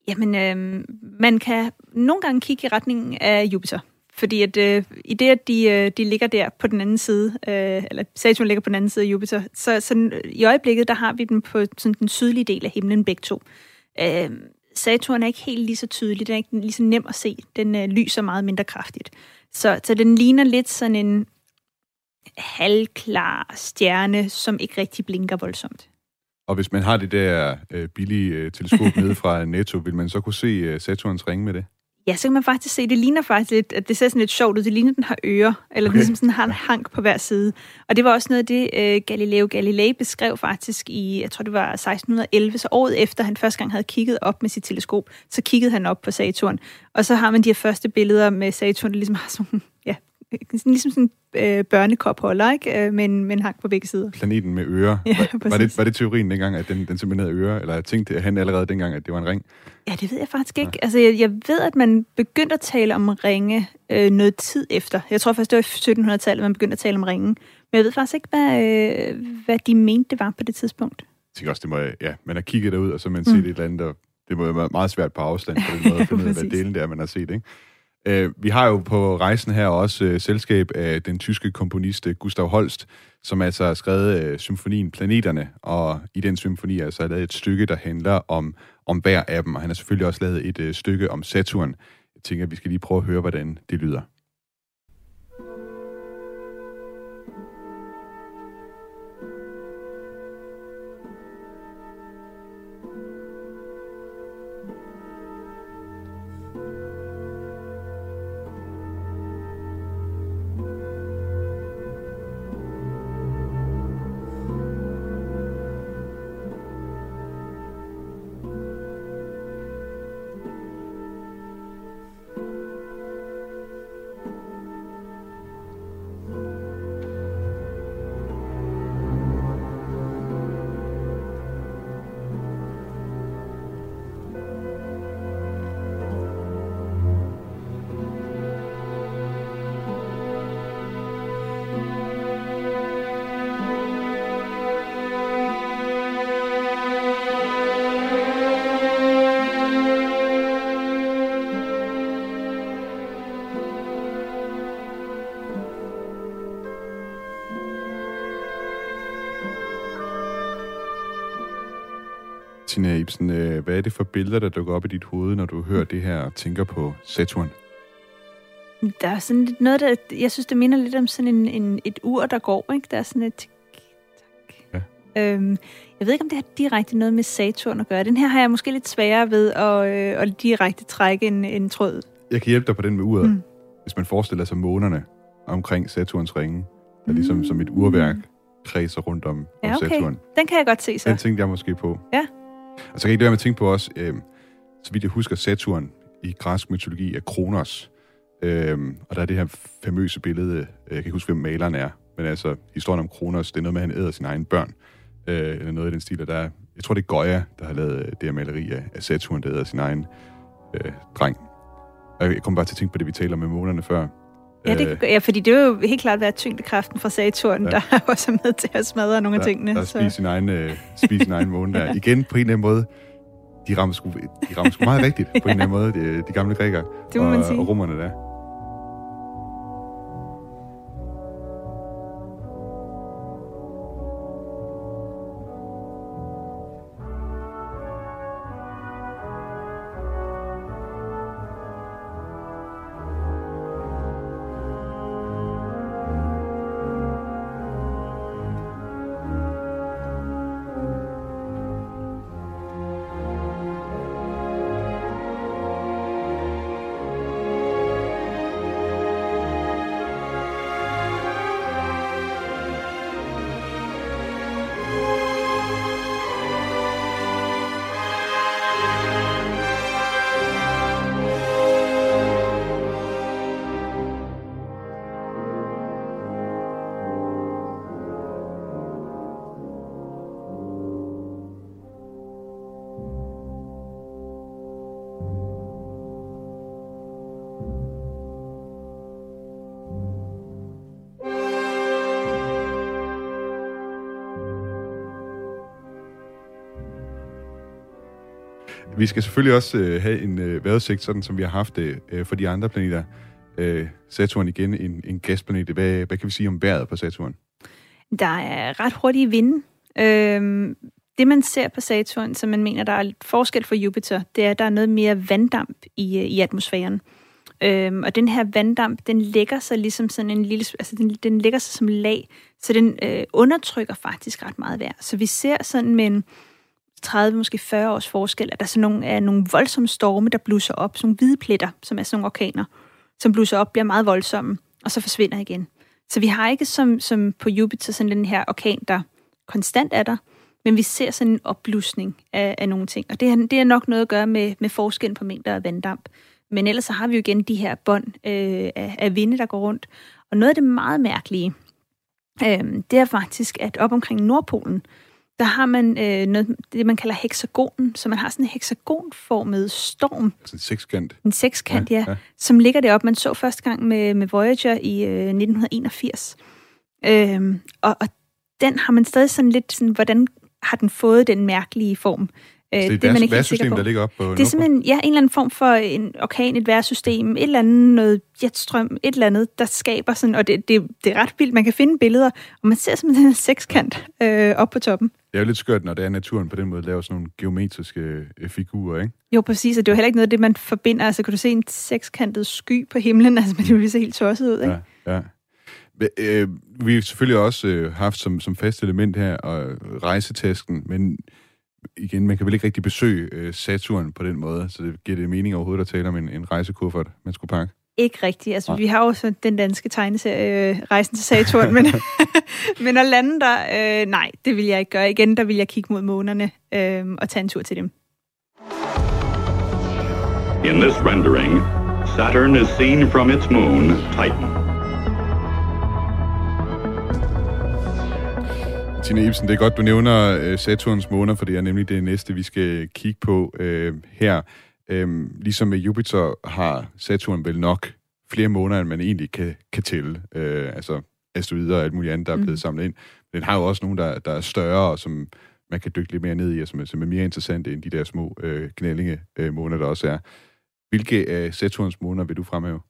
Jamen, øh, man kan nogle gange kigge i retning af Jupiter. Fordi at øh, i det, at de, øh, de ligger der på den anden side, øh, eller Saturn ligger på den anden side af Jupiter, så, så i øjeblikket, der har vi den på sådan den sydlige del af himlen begge to. Øh, Saturn er ikke helt lige så tydelig, den er ikke lige så nem at se. Den øh, lyser meget mindre kraftigt. Så, så den ligner lidt sådan en halvklar stjerne, som ikke rigtig blinker voldsomt. Og hvis man har det der øh, billige øh, teleskop nede fra Netto, vil man så kunne se øh, Saturns ringe med det? Ja, så kan man faktisk se, det ligner faktisk lidt, at det ser sådan lidt sjovt ud. Det ligner, den har ører, eller okay. ligesom sådan har en hank på hver side. Og det var også noget af det, uh, Galileo Galilei beskrev faktisk i, jeg tror det var 1611, så året efter han første gang havde kigget op med sit teleskop, så kiggede han op på Saturn. Og så har man de her første billeder med Saturn, der ligesom har sådan, ja, ligesom sådan øh, børnekopholder, ikke? Øh, med, en, med en hang på begge sider. Planeten med ører. Ja, var, var, det, var det teorien dengang, at den, den simpelthen havde ører? Eller tænkte han allerede dengang, at det var en ring? Ja, det ved jeg faktisk ikke. Ja. Altså, jeg, jeg ved, at man begyndte at tale om ringe øh, noget tid efter. Jeg tror faktisk, det var i 1700-tallet, man begyndte at tale om ringe. Men jeg ved faktisk ikke, hvad, øh, hvad de mente, det var på det tidspunkt. Jeg tænker også, det må, ja, man har kigget derud, og så man mm. set et eller andet, og det må være meget svært på afstand på den måde, at finde ud af, hvad delen det er, man har set, ikke? Øh, vi har jo på rejsen her også øh, selskab af den tyske komponist øh, Gustav Holst, som altså har skrevet øh, symfonien Planeterne, og i den symfoni altså har lavet et stykke, der handler om, om hver af dem, og han har selvfølgelig også lavet et øh, stykke om Saturn. Jeg tænker, at vi skal lige prøve at høre, hvordan det lyder. Tina Ibsen, øh, hvad er det for billeder, der dukker op i dit hoved, når du hører det her og tænker på Saturn? Der er sådan lidt noget, der, jeg synes, det minder lidt om sådan en, en, et ur, der går, ikke? Der er sådan et... Ja. Øhm, jeg ved ikke, om det har direkte noget med Saturn at gøre. Den her har jeg måske lidt sværere ved at, øh, at direkte trække en, en tråd. Jeg kan hjælpe dig på den med uret. Mm. Hvis man forestiller sig månerne omkring Saturns ringe, der mm. ligesom som et urværk kredser rundt om, ja, okay. Saturn. Den kan jeg godt se så. Den tænkte jeg måske på. Ja. Altså, og så kan jeg ikke være med at tænke på også, øh, så vidt jeg husker, Saturn i græsk mytologi er Kronos. Øh, og der er det her famøse billede, øh, jeg kan ikke huske, hvem maleren er, men altså historien om Kronos, det er noget med, at han æder sine egne børn. Øh, eller noget i den stil, der er, jeg tror, det er Goya, der har lavet øh, det her maleri af, af Saturn, der æder sin egen øh, dreng. Og jeg kom bare til at tænke på det, vi taler med månerne før. Ja, det, øh, ja, fordi det er jo helt klart været tyngdekraften fra Saturn, ja. der også er med til at smadre nogle der, af tingene. Der spiser sin egen, øh, spiser sin egen måne der. Igen, på en eller anden måde, de rammer sgu, de rammer sgu meget rigtigt, på en eller anden måde, de, de gamle grækere det må og, man sige. og rummerne der. Vi skal selvfølgelig også øh, have en øh, vejrudsigt, sådan som vi har haft det øh, for de andre planeter. Øh, Saturn igen, en, en gasplanet. Hvad, hvad kan vi sige om vejret på Saturn? Der er ret hurtige vinde. Øh, det, man ser på Saturn, som man mener, der er lidt forskel fra Jupiter, det er, at der er noget mere vanddamp i, øh, i atmosfæren. Øhm, og den her vanddamp, den lægger sig ligesom sådan en lille, altså den, den lægger sig som lag, så den øh, undertrykker faktisk ret meget vejr. Så vi ser sådan med en 30, måske 40 års forskel, at der sådan nogle, er nogle voldsomme storme, der blusser op, sådan nogle hvide pletter, som er sådan nogle orkaner, som blusser op, bliver meget voldsomme, og så forsvinder igen. Så vi har ikke som, som på Jupiter sådan den her orkan, der konstant er der, men vi ser sådan en opblusning af, af nogle ting. Og det, har, det er nok noget at gøre med, med forskellen på mængder af vanddamp. Men ellers så har vi jo igen de her bånd øh, af, af vinde, der går rundt. Og noget af det meget mærkelige, øh, det er faktisk, at op omkring Nordpolen, der har man øh, noget, det, man kalder hexagonen, så man har sådan en hexagonformet storm. Altså en sekskant. En sekskant, ja, ja, ja. som ligger deroppe. Man så første gang med, med Voyager i øh, 1981. Øh, og, og den har man stadig sådan lidt sådan, hvordan har den fået den mærkelige form? Øh, det er det man ikke værsystem, der ligger op på Det er simpelthen ja, en eller anden form for en orkan, et værsystem, et eller andet noget jetstrøm, et eller andet, der skaber sådan, og det, det, det er ret vildt, man kan finde billeder, og man ser simpelthen en sekskant øh, op på toppen. Det er jo lidt skørt, når det er naturen på den måde laver sådan nogle geometriske øh, figurer, ikke? Jo, præcis, og det er jo heller ikke noget af det, man forbinder. Altså, kan du se en sekskantet sky på himlen? Altså, men det vil se helt tosset ud, ikke? Ja, ja. Øh, vi har selvfølgelig også øh, haft som, som fast element her og rejsetasken, men igen, man kan vel ikke rigtig besøge øh, Saturn på den måde, så det giver det mening overhovedet at tale om en, en rejsekuffert, man skulle pakke. Ikke rigtigt. Altså, ja. vi har jo så den danske tegneserie, øh, Rejsen til Saturn, men, men at lande der, øh, nej, det vil jeg ikke gøre. Igen, der vil jeg kigge mod månerne øh, og tage en tur til dem. In this rendering, Saturn is seen from its moon, Titan. Tine Ibsen, det er godt, du nævner øh, Saturns måner, for det er nemlig det næste, vi skal kigge på øh, her. Øh, ligesom med Jupiter har Saturn vel nok flere måneder, end man egentlig kan, kan tælle. Øh, altså asteroider og alt muligt andet, der er blevet mm. samlet ind. Men den har jo også nogle, der, der er større, og som man kan dykke lidt mere ned i, og som, som er mere interessante end de der små øh, knællinge øh, måneder, der også er. Hvilke af Saturns måneder vil du fremhæve?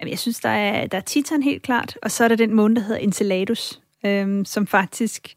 Jamen, jeg synes, der er, der er Titan helt klart, og så er der den måne, der hedder Enceladus, øh, som faktisk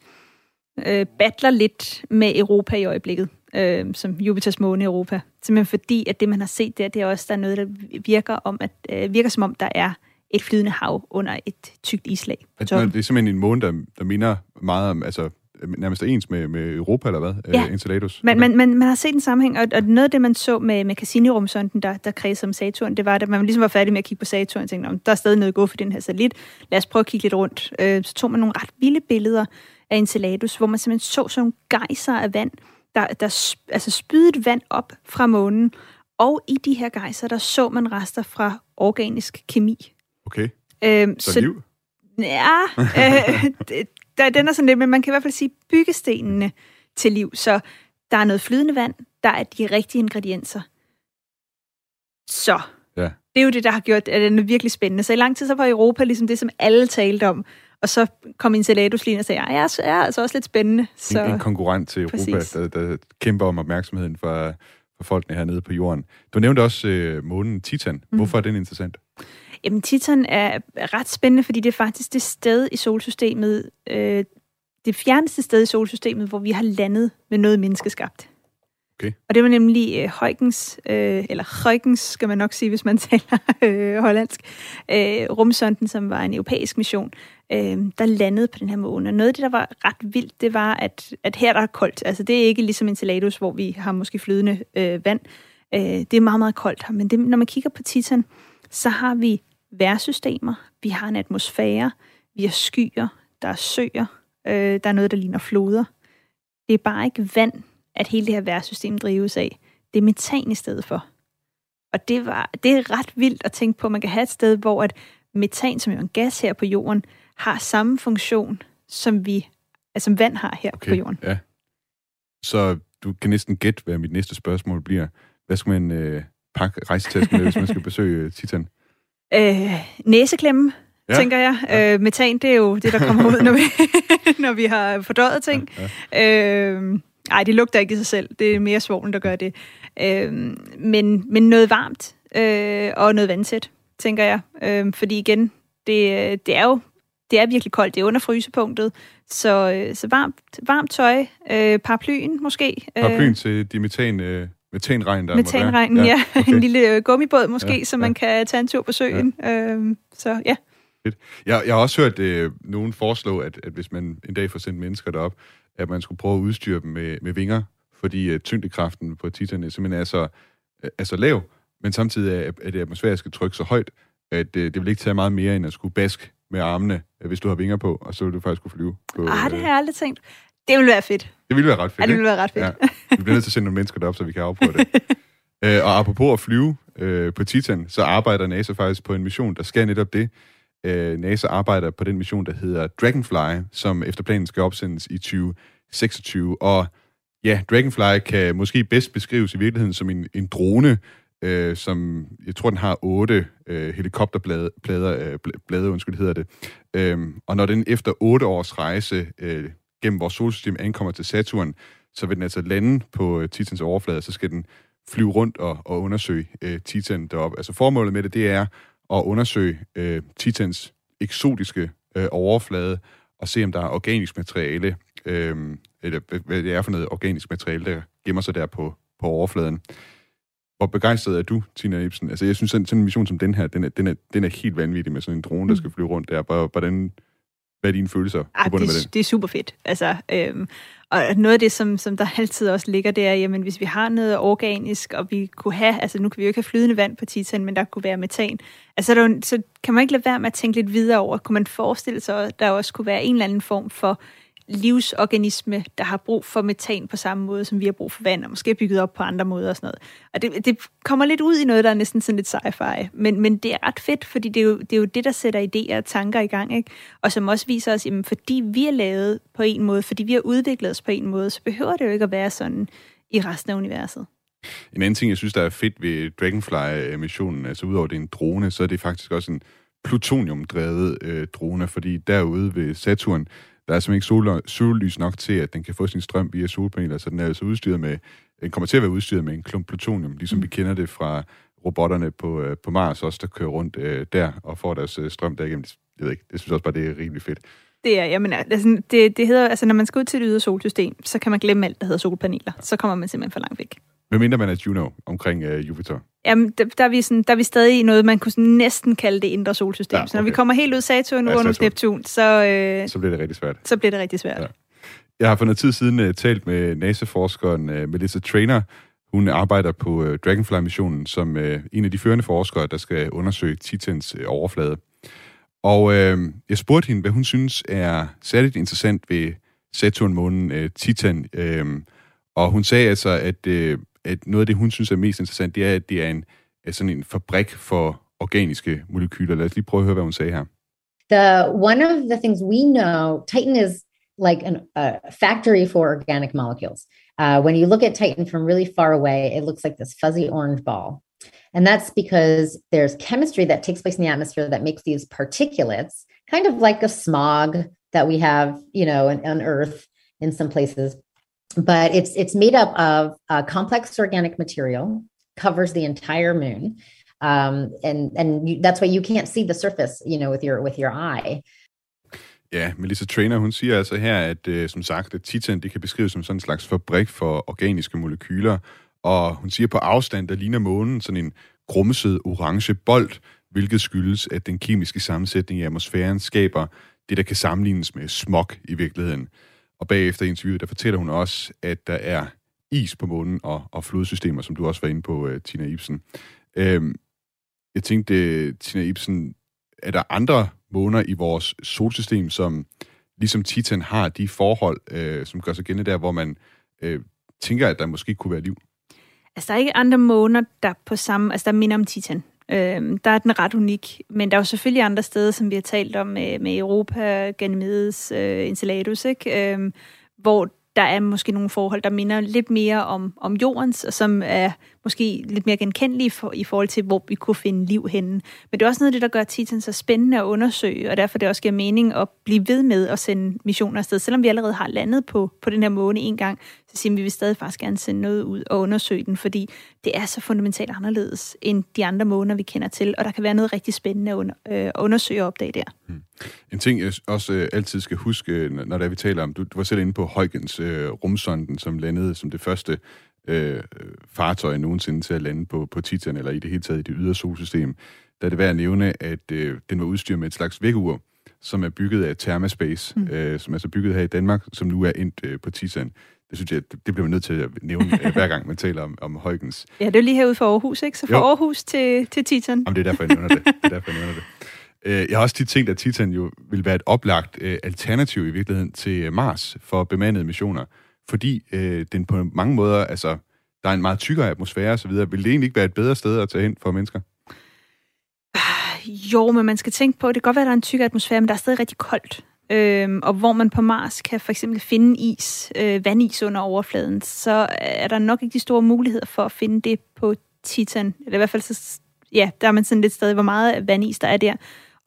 øh, battler lidt med Europa i øjeblikket, øh, som Jupiters måne i Europa. Simpelthen fordi, at det, man har set der, det er også, der er noget, der virker, om, at, øh, virker som om, der er et flydende hav under et tykt islag. Altså, det er simpelthen en måne, der, der minder meget om, altså nærmest ens med, med Europa, eller hvad? Ja. Uh, Enceladus. Men, man, man, man har set en sammenhæng, og, og noget af det, man så med, med Cassini-rumsonden, der, der kredsede om Saturn, det var, at man ligesom var færdig med at kigge på Saturn, og tænkte, der er stadig noget gå for den her satellit. Lad os prøve at kigge lidt rundt. Uh, så tog man nogle ret vilde billeder af Enceladus, hvor man simpelthen så sådan nogle gejser af vand, der, der altså spydede vand op fra månen, og i de her gejser, der så man rester fra organisk kemi. Okay. Øhm, så, så liv? Ja, øh, der, den er sådan lidt, men man kan i hvert fald sige byggestenene til liv. Så der er noget flydende vand, der er de rigtige ingredienser. Så ja. det er jo det, der har gjort, at den er virkelig spændende. Så i lang tid så var Europa ligesom det, som alle talte om. Og så kom Enceladus lige og sagde, ja, jeg er altså også lidt spændende. Så... En, en konkurrent til Europa, der, der kæmper om opmærksomheden for, for folkene hernede på jorden. Du nævnte også øh, månen Titan. Mm. Hvorfor er den interessant? Jamen, Titan er ret spændende, fordi det er faktisk det sted i solsystemet, øh, det fjerneste sted i solsystemet, hvor vi har landet med noget menneskeskabt. Okay. Og det var nemlig øh, Huygens, øh, eller Huygens skal man nok sige, hvis man taler øh, hollandsk, øh, rumsonden, som var en europæisk mission, øh, der landede på den her måne. Og noget af det, der var ret vildt, det var, at, at her der er koldt. Altså det er ikke ligesom Enceladus, hvor vi har måske flydende øh, vand. Øh, det er meget, meget koldt her. Men det, når man kigger på Titan, så har vi vejrsystemer, vi har en atmosfære, vi har skyer, der er søer, øh, der er noget, der ligner floder. Det er bare ikke vand, at hele det her vejrsystem drives af. Det er metan i stedet for. Og det, var, det er ret vildt at tænke på, at man kan have et sted, hvor at metan, som er en gas her på jorden, har samme funktion, som vi, altså som vand har her okay, på jorden. Ja. Så du kan næsten gætte, hvad mit næste spørgsmål bliver. Hvad skal man øh, pakke rejsetasken med, hvis man skal besøge Titan? Øh, næseklemme, ja. tænker jeg. Ja. Øh, metan, det er jo det, der kommer ud, når vi, når vi har fordøjet ting. Ja. Øh, ej, det lugter ikke i sig selv. Det er mere svovlen, der gør det. Øh, men, men noget varmt øh, og noget vandtæt, tænker jeg. Øh, fordi igen, det, det er jo det er virkelig koldt. Det er under frysepunktet. Så, øh, så varmt, varmt tøj. Øh, paraplyen måske. Paraplyen øh, til de metan... Øh Metanregn, der Metanregn, ja. ja. Okay. en lille øh, gummibåd måske, ja, så man ja. kan tage en tur på søen. Ja. Øhm, så ja. Jeg, jeg har også hørt øh, nogen foreslå, at, at hvis man en dag får sendt mennesker derop, at man skulle prøve at udstyre dem med, med vinger, fordi uh, tyngdekraften på Titan simpelthen er så, uh, er så lav, men samtidig er, er det atmosfæriske tryk så højt, at uh, det vil ikke tage meget mere end at skulle baske med armene, uh, hvis du har vinger på, og så vil du faktisk kunne flyve. På, ah, det har jeg aldrig tænkt. Det ville være fedt. Det ville være ret fedt, Ja, det ville være ret fedt. Ja. Vi bliver nødt til at sende nogle mennesker derop, så vi kan afprøve det. uh, og apropos at flyve uh, på Titan, så arbejder NASA faktisk på en mission, der skal netop det. Uh, NASA arbejder på den mission, der hedder Dragonfly, som efter planen skal opsendes i 2026. Og ja, Dragonfly kan måske bedst beskrives i virkeligheden som en, en drone, øh, som jeg tror, den har otte øh, helikopterblade, plader, øh, blade, undskyld, hedder det. Øhm, og når den efter otte års rejse øh, gennem vores solsystem ankommer til Saturn, så vil den altså lande på øh, Titans overflade, så skal den flyve rundt og, og undersøge øh, Titan deroppe. Altså formålet med det, det er at undersøge øh, Titans eksotiske øh, overflade og se, om der er organisk materiale, øh, eller hvad det er for noget organisk materiale, der gemmer sig der på, på overfladen. Hvor begejstret er du, Tina Ibsen? Altså, jeg synes, sådan, sådan en mission som den her, den er, den er, den er helt vanvittig med sådan en drone, der skal flyve rundt der. Hvordan, hvad er dine følelser Ah, forbundet med det, det er super fedt. Altså, øhm, og noget af det, som, som der altid også ligger, det er, jamen, hvis vi har noget organisk, og vi kunne have, altså nu kan vi jo ikke have flydende vand på Titan, men der kunne være metan, altså så, er der så kan man ikke lade være med at tænke lidt videre over, kunne man forestille sig, at der også kunne være en eller anden form for livsorganisme, der har brug for metan på samme måde, som vi har brug for vand, og måske bygget op på andre måder og sådan noget. Og det, det kommer lidt ud i noget, der er næsten sådan lidt sci-fi, men, men det er ret fedt, fordi det er, jo, det er jo det, der sætter idéer og tanker i gang, ikke? og som også viser os, jamen, fordi vi er lavet på en måde, fordi vi har udviklet os på en måde, så behøver det jo ikke at være sådan i resten af universet. En anden ting, jeg synes, der er fedt ved Dragonfly-missionen, altså udover det er en drone, så er det faktisk også en plutoniumdrevet øh, drone, fordi derude ved Saturn, der er simpelthen ikke sol, sollys nok til, at den kan få sin strøm via solpaneler, så den er altså udstyret med, den kommer til at være udstyret med en klump plutonium, ligesom mm. vi kender det fra robotterne på, øh, på Mars også, der kører rundt øh, der og får deres øh, strøm derigennem. Jeg ved ikke, jeg synes også bare, det er rimelig fedt. Det er, jamen, altså, det, det hedder, altså, når man skal ud til et ydre solsystem, så kan man glemme alt, der hedder solpaneler. Så kommer man simpelthen for langt væk. Hvad mindre man er Juno omkring øh, Jupiter? Jamen, der, der, er vi sådan, der er vi stadig i noget, man kunne sådan næsten kalde det indre solsystem. Ja, okay. Så når vi kommer helt ud Saturn, Ja, Uranus. Neptun, så, øh, Så bliver det rigtig svært. så bliver det rigtig svært. Ja. Jeg har for noget tid siden uh, talt med NASA-forskeren uh, Melissa Trainer. Hun arbejder på uh, Dragonfly-missionen som uh, en af de førende forskere, der skal undersøge Titans uh, overflade. Og uh, jeg spurgte hende, hvad hun synes er særligt interessant ved Saturn-månen uh, Titan. Uh, og hun sagde altså, at, uh, at noget af det, hun synes er mest interessant, det er, at det er en, er sådan en fabrik for organiske molekyler. Lad os lige prøve at høre, hvad hun sagde her. The one of the things we know, Titan is like a factory for organic molecules. Uh, when you look at Titan from really far away, it looks like this fuzzy orange ball. And that's because there's chemistry that takes place in the atmosphere that makes these particulates kind of like a smog that we have, you know, on, on Earth in some places. But it's it's made up of uh, complex organic material, covers the entire moon, um, and and you, that's why you can't see the surface, you know, with your with your eye. Ja, Melissa Trainer, hun siger altså her, at øh, som sagt, at Titan det kan beskrives som sådan en slags fabrik for organiske molekyler, og hun siger på afstand, der ligner månen sådan en grumset orange bold, hvilket skyldes, at den kemiske sammensætning i atmosfæren skaber det, der kan sammenlignes med smog i virkeligheden. Og bagefter interviewet, der fortæller hun også, at der er is på månen og, og flodsystemer, som du også var inde på, uh, Tina Ibsen. Øhm, jeg tænkte, øh, Tina Ibsen, er der andre måner i vores solsystem, som ligesom Titan har de forhold, øh, som gør sig gældende der, hvor man øh, tænker, at der måske kunne være liv? Altså, der er ikke andre måner, der på samme, altså der minder om Titan. Øh, der er den ret unik, men der er jo selvfølgelig andre steder, som vi har talt om med, med Europa, Ganymedes, øh, Enceladus, ikke? Øh, hvor der er måske nogle forhold, der minder lidt mere om, om jordens, og som er måske lidt mere genkendelige for, i forhold til, hvor vi kunne finde liv henne. Men det er også noget af det, der gør Titan så spændende at undersøge, og derfor det også giver mening at blive ved med at sende missioner afsted. Selvom vi allerede har landet på, på den her måne en gang, så siger vi, at vi stadig faktisk gerne sende noget ud og undersøge den, fordi det er så fundamentalt anderledes end de andre måner, vi kender til, og der kan være noget rigtig spændende at, under, øh, at undersøge og opdage der. Hmm. En ting, jeg også øh, altid skal huske, øh, når, når der vi taler om, du, du var selv inde på Huygens øh, rumsonden, som landede som det første øh, fartøj nogensinde til at lande på, på Titan, eller i det hele taget i det ydre solsystem. Der er det værd at nævne, at øh, den var udstyret med et slags vækkeur, som er bygget af Thermaspace, mm. øh, som er så bygget her i Danmark, som nu er endt øh, på Titan. Det synes jeg, det bliver man nødt til at nævne, øh, hver gang man taler om, om Huygens. Ja, det er lige herude for Aarhus, ikke? Så fra Jo. Aarhus til, til Titan. Jamen, det er derfor, jeg nævner det. det, er derfor, jeg nævner det. Øh, Jeg har også tit tænkt, at Titan jo vil være et oplagt øh, alternativ i virkeligheden til øh, Mars for bemandede missioner, fordi øh, den på mange måder, altså, der er en meget tykkere atmosfære osv. Vil det egentlig ikke være et bedre sted at tage hen for mennesker? Ah, jo, men man skal tænke på, det kan godt være, at der er en tyk atmosfære, men der er stadig rigtig koldt. Øhm, og hvor man på Mars kan for eksempel finde is, øh, vandis under overfladen, så er der nok ikke de store muligheder for at finde det på Titan. Eller i hvert fald, så, ja, der er man sådan lidt stadig, hvor meget vandis der er der.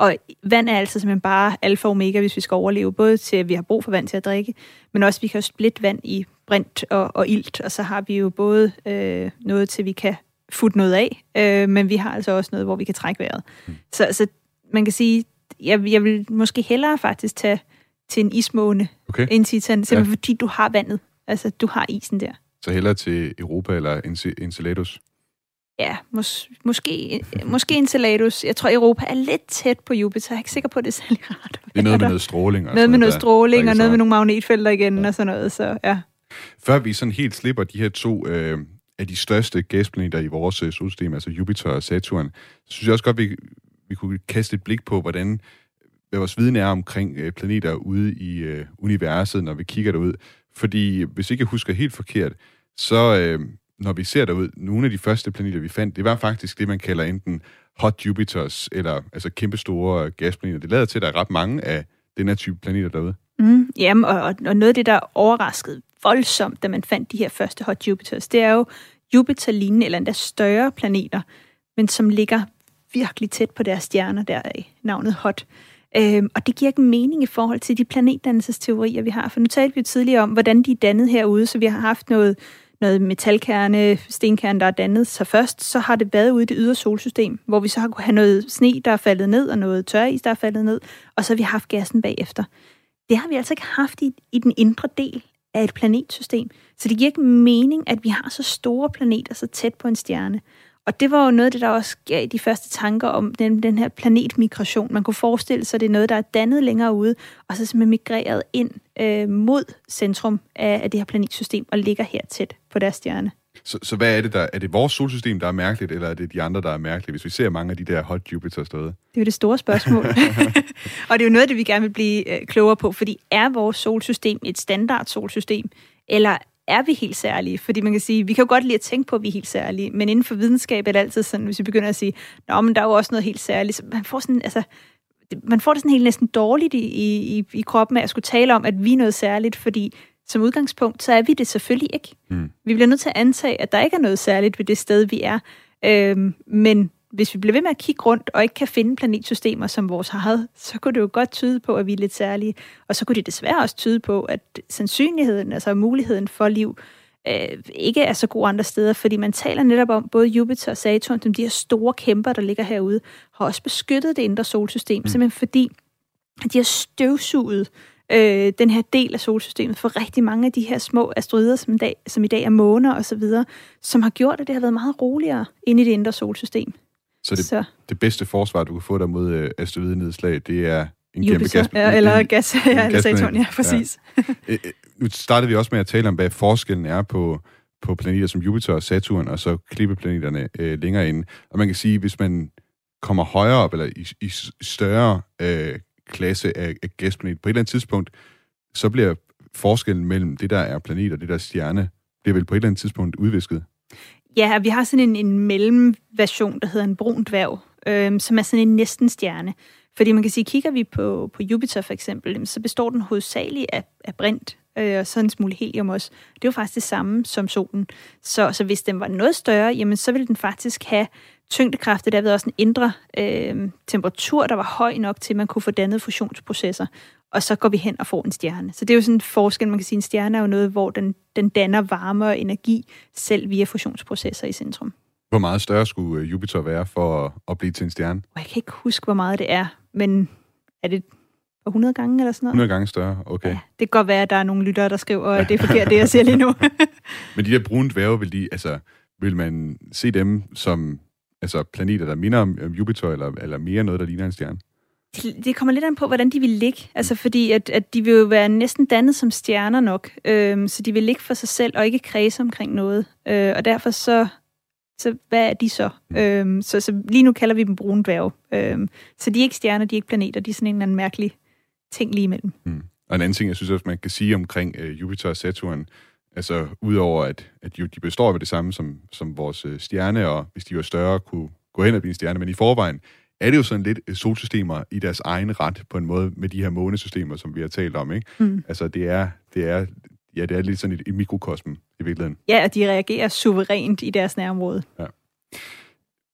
Og vand er altså simpelthen bare alfa og omega, hvis vi skal overleve. Både til, at vi har brug for vand til at drikke, men også, at vi kan splitte vand i brint og, og ilt. Og så har vi jo både øh, noget til, vi kan futte noget af, øh, men vi har altså også noget, hvor vi kan trække vejret. Mm. Så, så man kan sige, jeg, jeg vil måske hellere faktisk tage til en ismåne Okay. end Titan, simpelthen ja. fordi du har vandet. Altså, du har isen der. Så hellere til Europa eller Ence- Enceladus? Ja, mås- måske, måske Enceladus. Jeg tror, Europa er lidt tæt på Jupiter. Jeg er ikke sikker på, at det er særlig rart. Det er noget med noget stråling. Og noget med noget der- stråling, der og noget med nogle magnetfelter igen, og sådan noget. Så ja. Før vi sådan helt slipper de her to øh, af de største gasplaneter i vores øh, solsystem, altså Jupiter og Saturn, så synes jeg også godt, vi, vi kunne kaste et blik på, hvordan hvad vores viden er omkring øh, planeter ude i øh, universet, når vi kigger derud. Fordi hvis ikke jeg husker helt forkert, så øh, når vi ser derud, nogle af de første planeter, vi fandt, det var faktisk det, man kalder enten hot Jupiters, eller altså kæmpestore gasplaneter. Det lader til, at der er ret mange af den her type planeter derude. Mm, jamen, og, og- noget af det, der overraskede voldsomt, da man fandt de her første hot Jupiters, det er jo Jupiter-lignende eller endda større planeter, men som ligger virkelig tæt på deres stjerner, der er navnet hot. Øhm, og det giver ikke mening i forhold til de planetdannelsesteorier, vi har. For nu talte vi jo tidligere om, hvordan de er dannet herude, så vi har haft noget, noget metalkerne, stenkerne, der er dannet sig først. Så har det været ude i det ydre solsystem, hvor vi så har kunne have noget sne, der er faldet ned, og noget tøris, der er faldet ned, og så har vi haft gassen bagefter. Det har vi altså ikke haft i, i den indre del af et planetsystem. Så det giver ikke mening, at vi har så store planeter så tæt på en stjerne. Og det var jo noget af det, der også gav de første tanker om den, den her planetmigration. Man kunne forestille sig, at det er noget, der er dannet længere ude, og så simpelthen migreret ind øh, mod centrum af, af det her planetsystem, og ligger her tæt på deres stjerne. Så, så hvad er det der? Er det vores solsystem, der er mærkeligt, eller er det de andre, der er mærkelige, hvis vi ser mange af de der hot Jupiters derude? Det er jo det store spørgsmål. og det er jo noget af det, vi gerne vil blive øh, klogere på, fordi er vores solsystem et standard solsystem, eller er vi helt særlige? Fordi man kan sige, vi kan jo godt lide at tænke på, at vi er helt særlige, men inden for videnskab er det altid sådan, hvis vi begynder at sige, Nå, men der er jo også noget helt særligt, så man får sådan, altså, man får det sådan helt næsten dårligt i, i, i- i kroppen af at skulle tale om, at vi er noget særligt, fordi som udgangspunkt, så er vi det selvfølgelig ikke. Mm. Vi bliver nødt til at antage, at der ikke er noget særligt ved det sted, vi er. Øhm, men hvis vi bliver ved med at kigge rundt og ikke kan finde planetsystemer som vores eget, så kunne det jo godt tyde på, at vi er lidt særlige. Og så kunne det desværre også tyde på, at sandsynligheden, altså muligheden for liv, øh, ikke er så god andre steder, fordi man taler netop om både Jupiter og Saturn, som de her store kæmper, der ligger herude, har også beskyttet det indre solsystem, mm. simpelthen fordi at de har støvsuget øh, den her del af solsystemet for rigtig mange af de her små asteroider, som i dag, som i dag er måner og så videre, som har gjort, at det har været meget roligere inde i det indre solsystem. Så det, så det bedste forsvar, du kan få der mod øh, asteroidenedslag, det er en kæmpe gas. ja, eller gas, ja, eller. Saturn, ja, præcis. Øh, øh, Nu startede vi også med at tale om, hvad forskellen er på, på planeter som Jupiter og Saturn, og så klippeplaneterne øh, længere inde. Og man kan sige, hvis man kommer højere op, eller i, i større øh, klasse af, af gasplanet, på et eller andet tidspunkt, så bliver forskellen mellem det, der er planet og det, der er stjerne, bliver vel på et eller andet tidspunkt udvisket. Ja, vi har sådan en, en mellemversion, der hedder en brun dværg, øhm, som er sådan en næsten stjerne. Fordi man kan sige, kigger vi på, på Jupiter for eksempel, jamen, så består den hovedsageligt af, af brint, øh, og så en smule helium også. Det er jo faktisk det samme som solen. Så, så hvis den var noget større, jamen, så ville den faktisk have tyngdekraft, og derved også en indre øh, temperatur, der var høj nok til, at man kunne få dannet fusionsprocesser. Og så går vi hen og får en stjerne. Så det er jo sådan en forskel, man kan sige, en stjerne er jo noget, hvor den, den danner varme og energi selv via fusionsprocesser i centrum. Hvor meget større skulle øh, Jupiter være for at, at blive til en stjerne? Jeg kan ikke huske, hvor meget det er, men er det på 100 gange eller sådan noget? 100 gange større, okay. Ja, det kan godt være, at der er nogle lyttere, der skriver, at det er forkert, det jeg siger lige nu. Men de der brune dværge, vil, de, altså, vil man se dem som altså, planeter, der minder om Jupiter, eller, eller mere noget, der ligner en stjerne? Det, kommer lidt an på, hvordan de vil ligge. Altså fordi, at, at de vil jo være næsten dannet som stjerner nok. Øhm, så de vil ligge for sig selv og ikke kredse omkring noget. Øh, og derfor så, så hvad er de så? Øhm, så, så lige nu kalder vi dem brune dværge. Øhm, så de er ikke stjerner, de er ikke planeter. De er sådan en eller anden mærkelig ting lige imellem. Mm. Og en anden ting, jeg synes også, man kan sige omkring øh, Jupiter og Saturn, altså udover at, at de består af det samme som, som vores øh, stjerne, og hvis de var større, kunne gå hen og blive en stjerne, men i forvejen er det jo sådan lidt øh, solsystemer i deres egen ret på en måde med de her månesystemer, som vi har talt om, ikke? Mm. Altså det er, det er, ja, det er lidt sådan et, et mikrokosm i virkeligheden. Ja, og de reagerer suverænt i deres nærområde. Ja.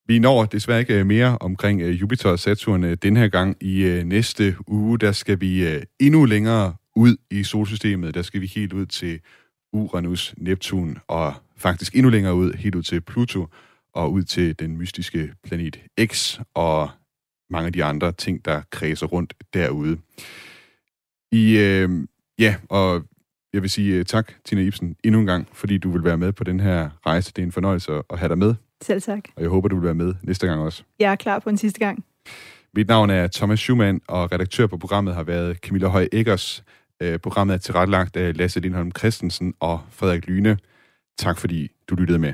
Vi når desværre ikke øh, mere omkring øh, Jupiter og Saturn den her gang. I næste uge, der skal vi endnu længere ud i solsystemet. Der skal vi helt ud til Uranus, Neptun og faktisk endnu længere ud, helt ud til Pluto og ud til den mystiske planet X og mange af de andre ting, der kredser rundt derude. I, øh, ja, og jeg vil sige tak, Tina Ibsen, endnu en gang, fordi du vil være med på den her rejse. Det er en fornøjelse at have dig med. Selv tak. Og jeg håber, du vil være med næste gang også. Jeg er klar på en sidste gang. Mit navn er Thomas Schumann, og redaktør på programmet har været Camilla Høj Eggers. Øh, programmet er tilrettelagt af Lasse Lindholm Christensen og Frederik Lyne. Tak fordi du lyttede med.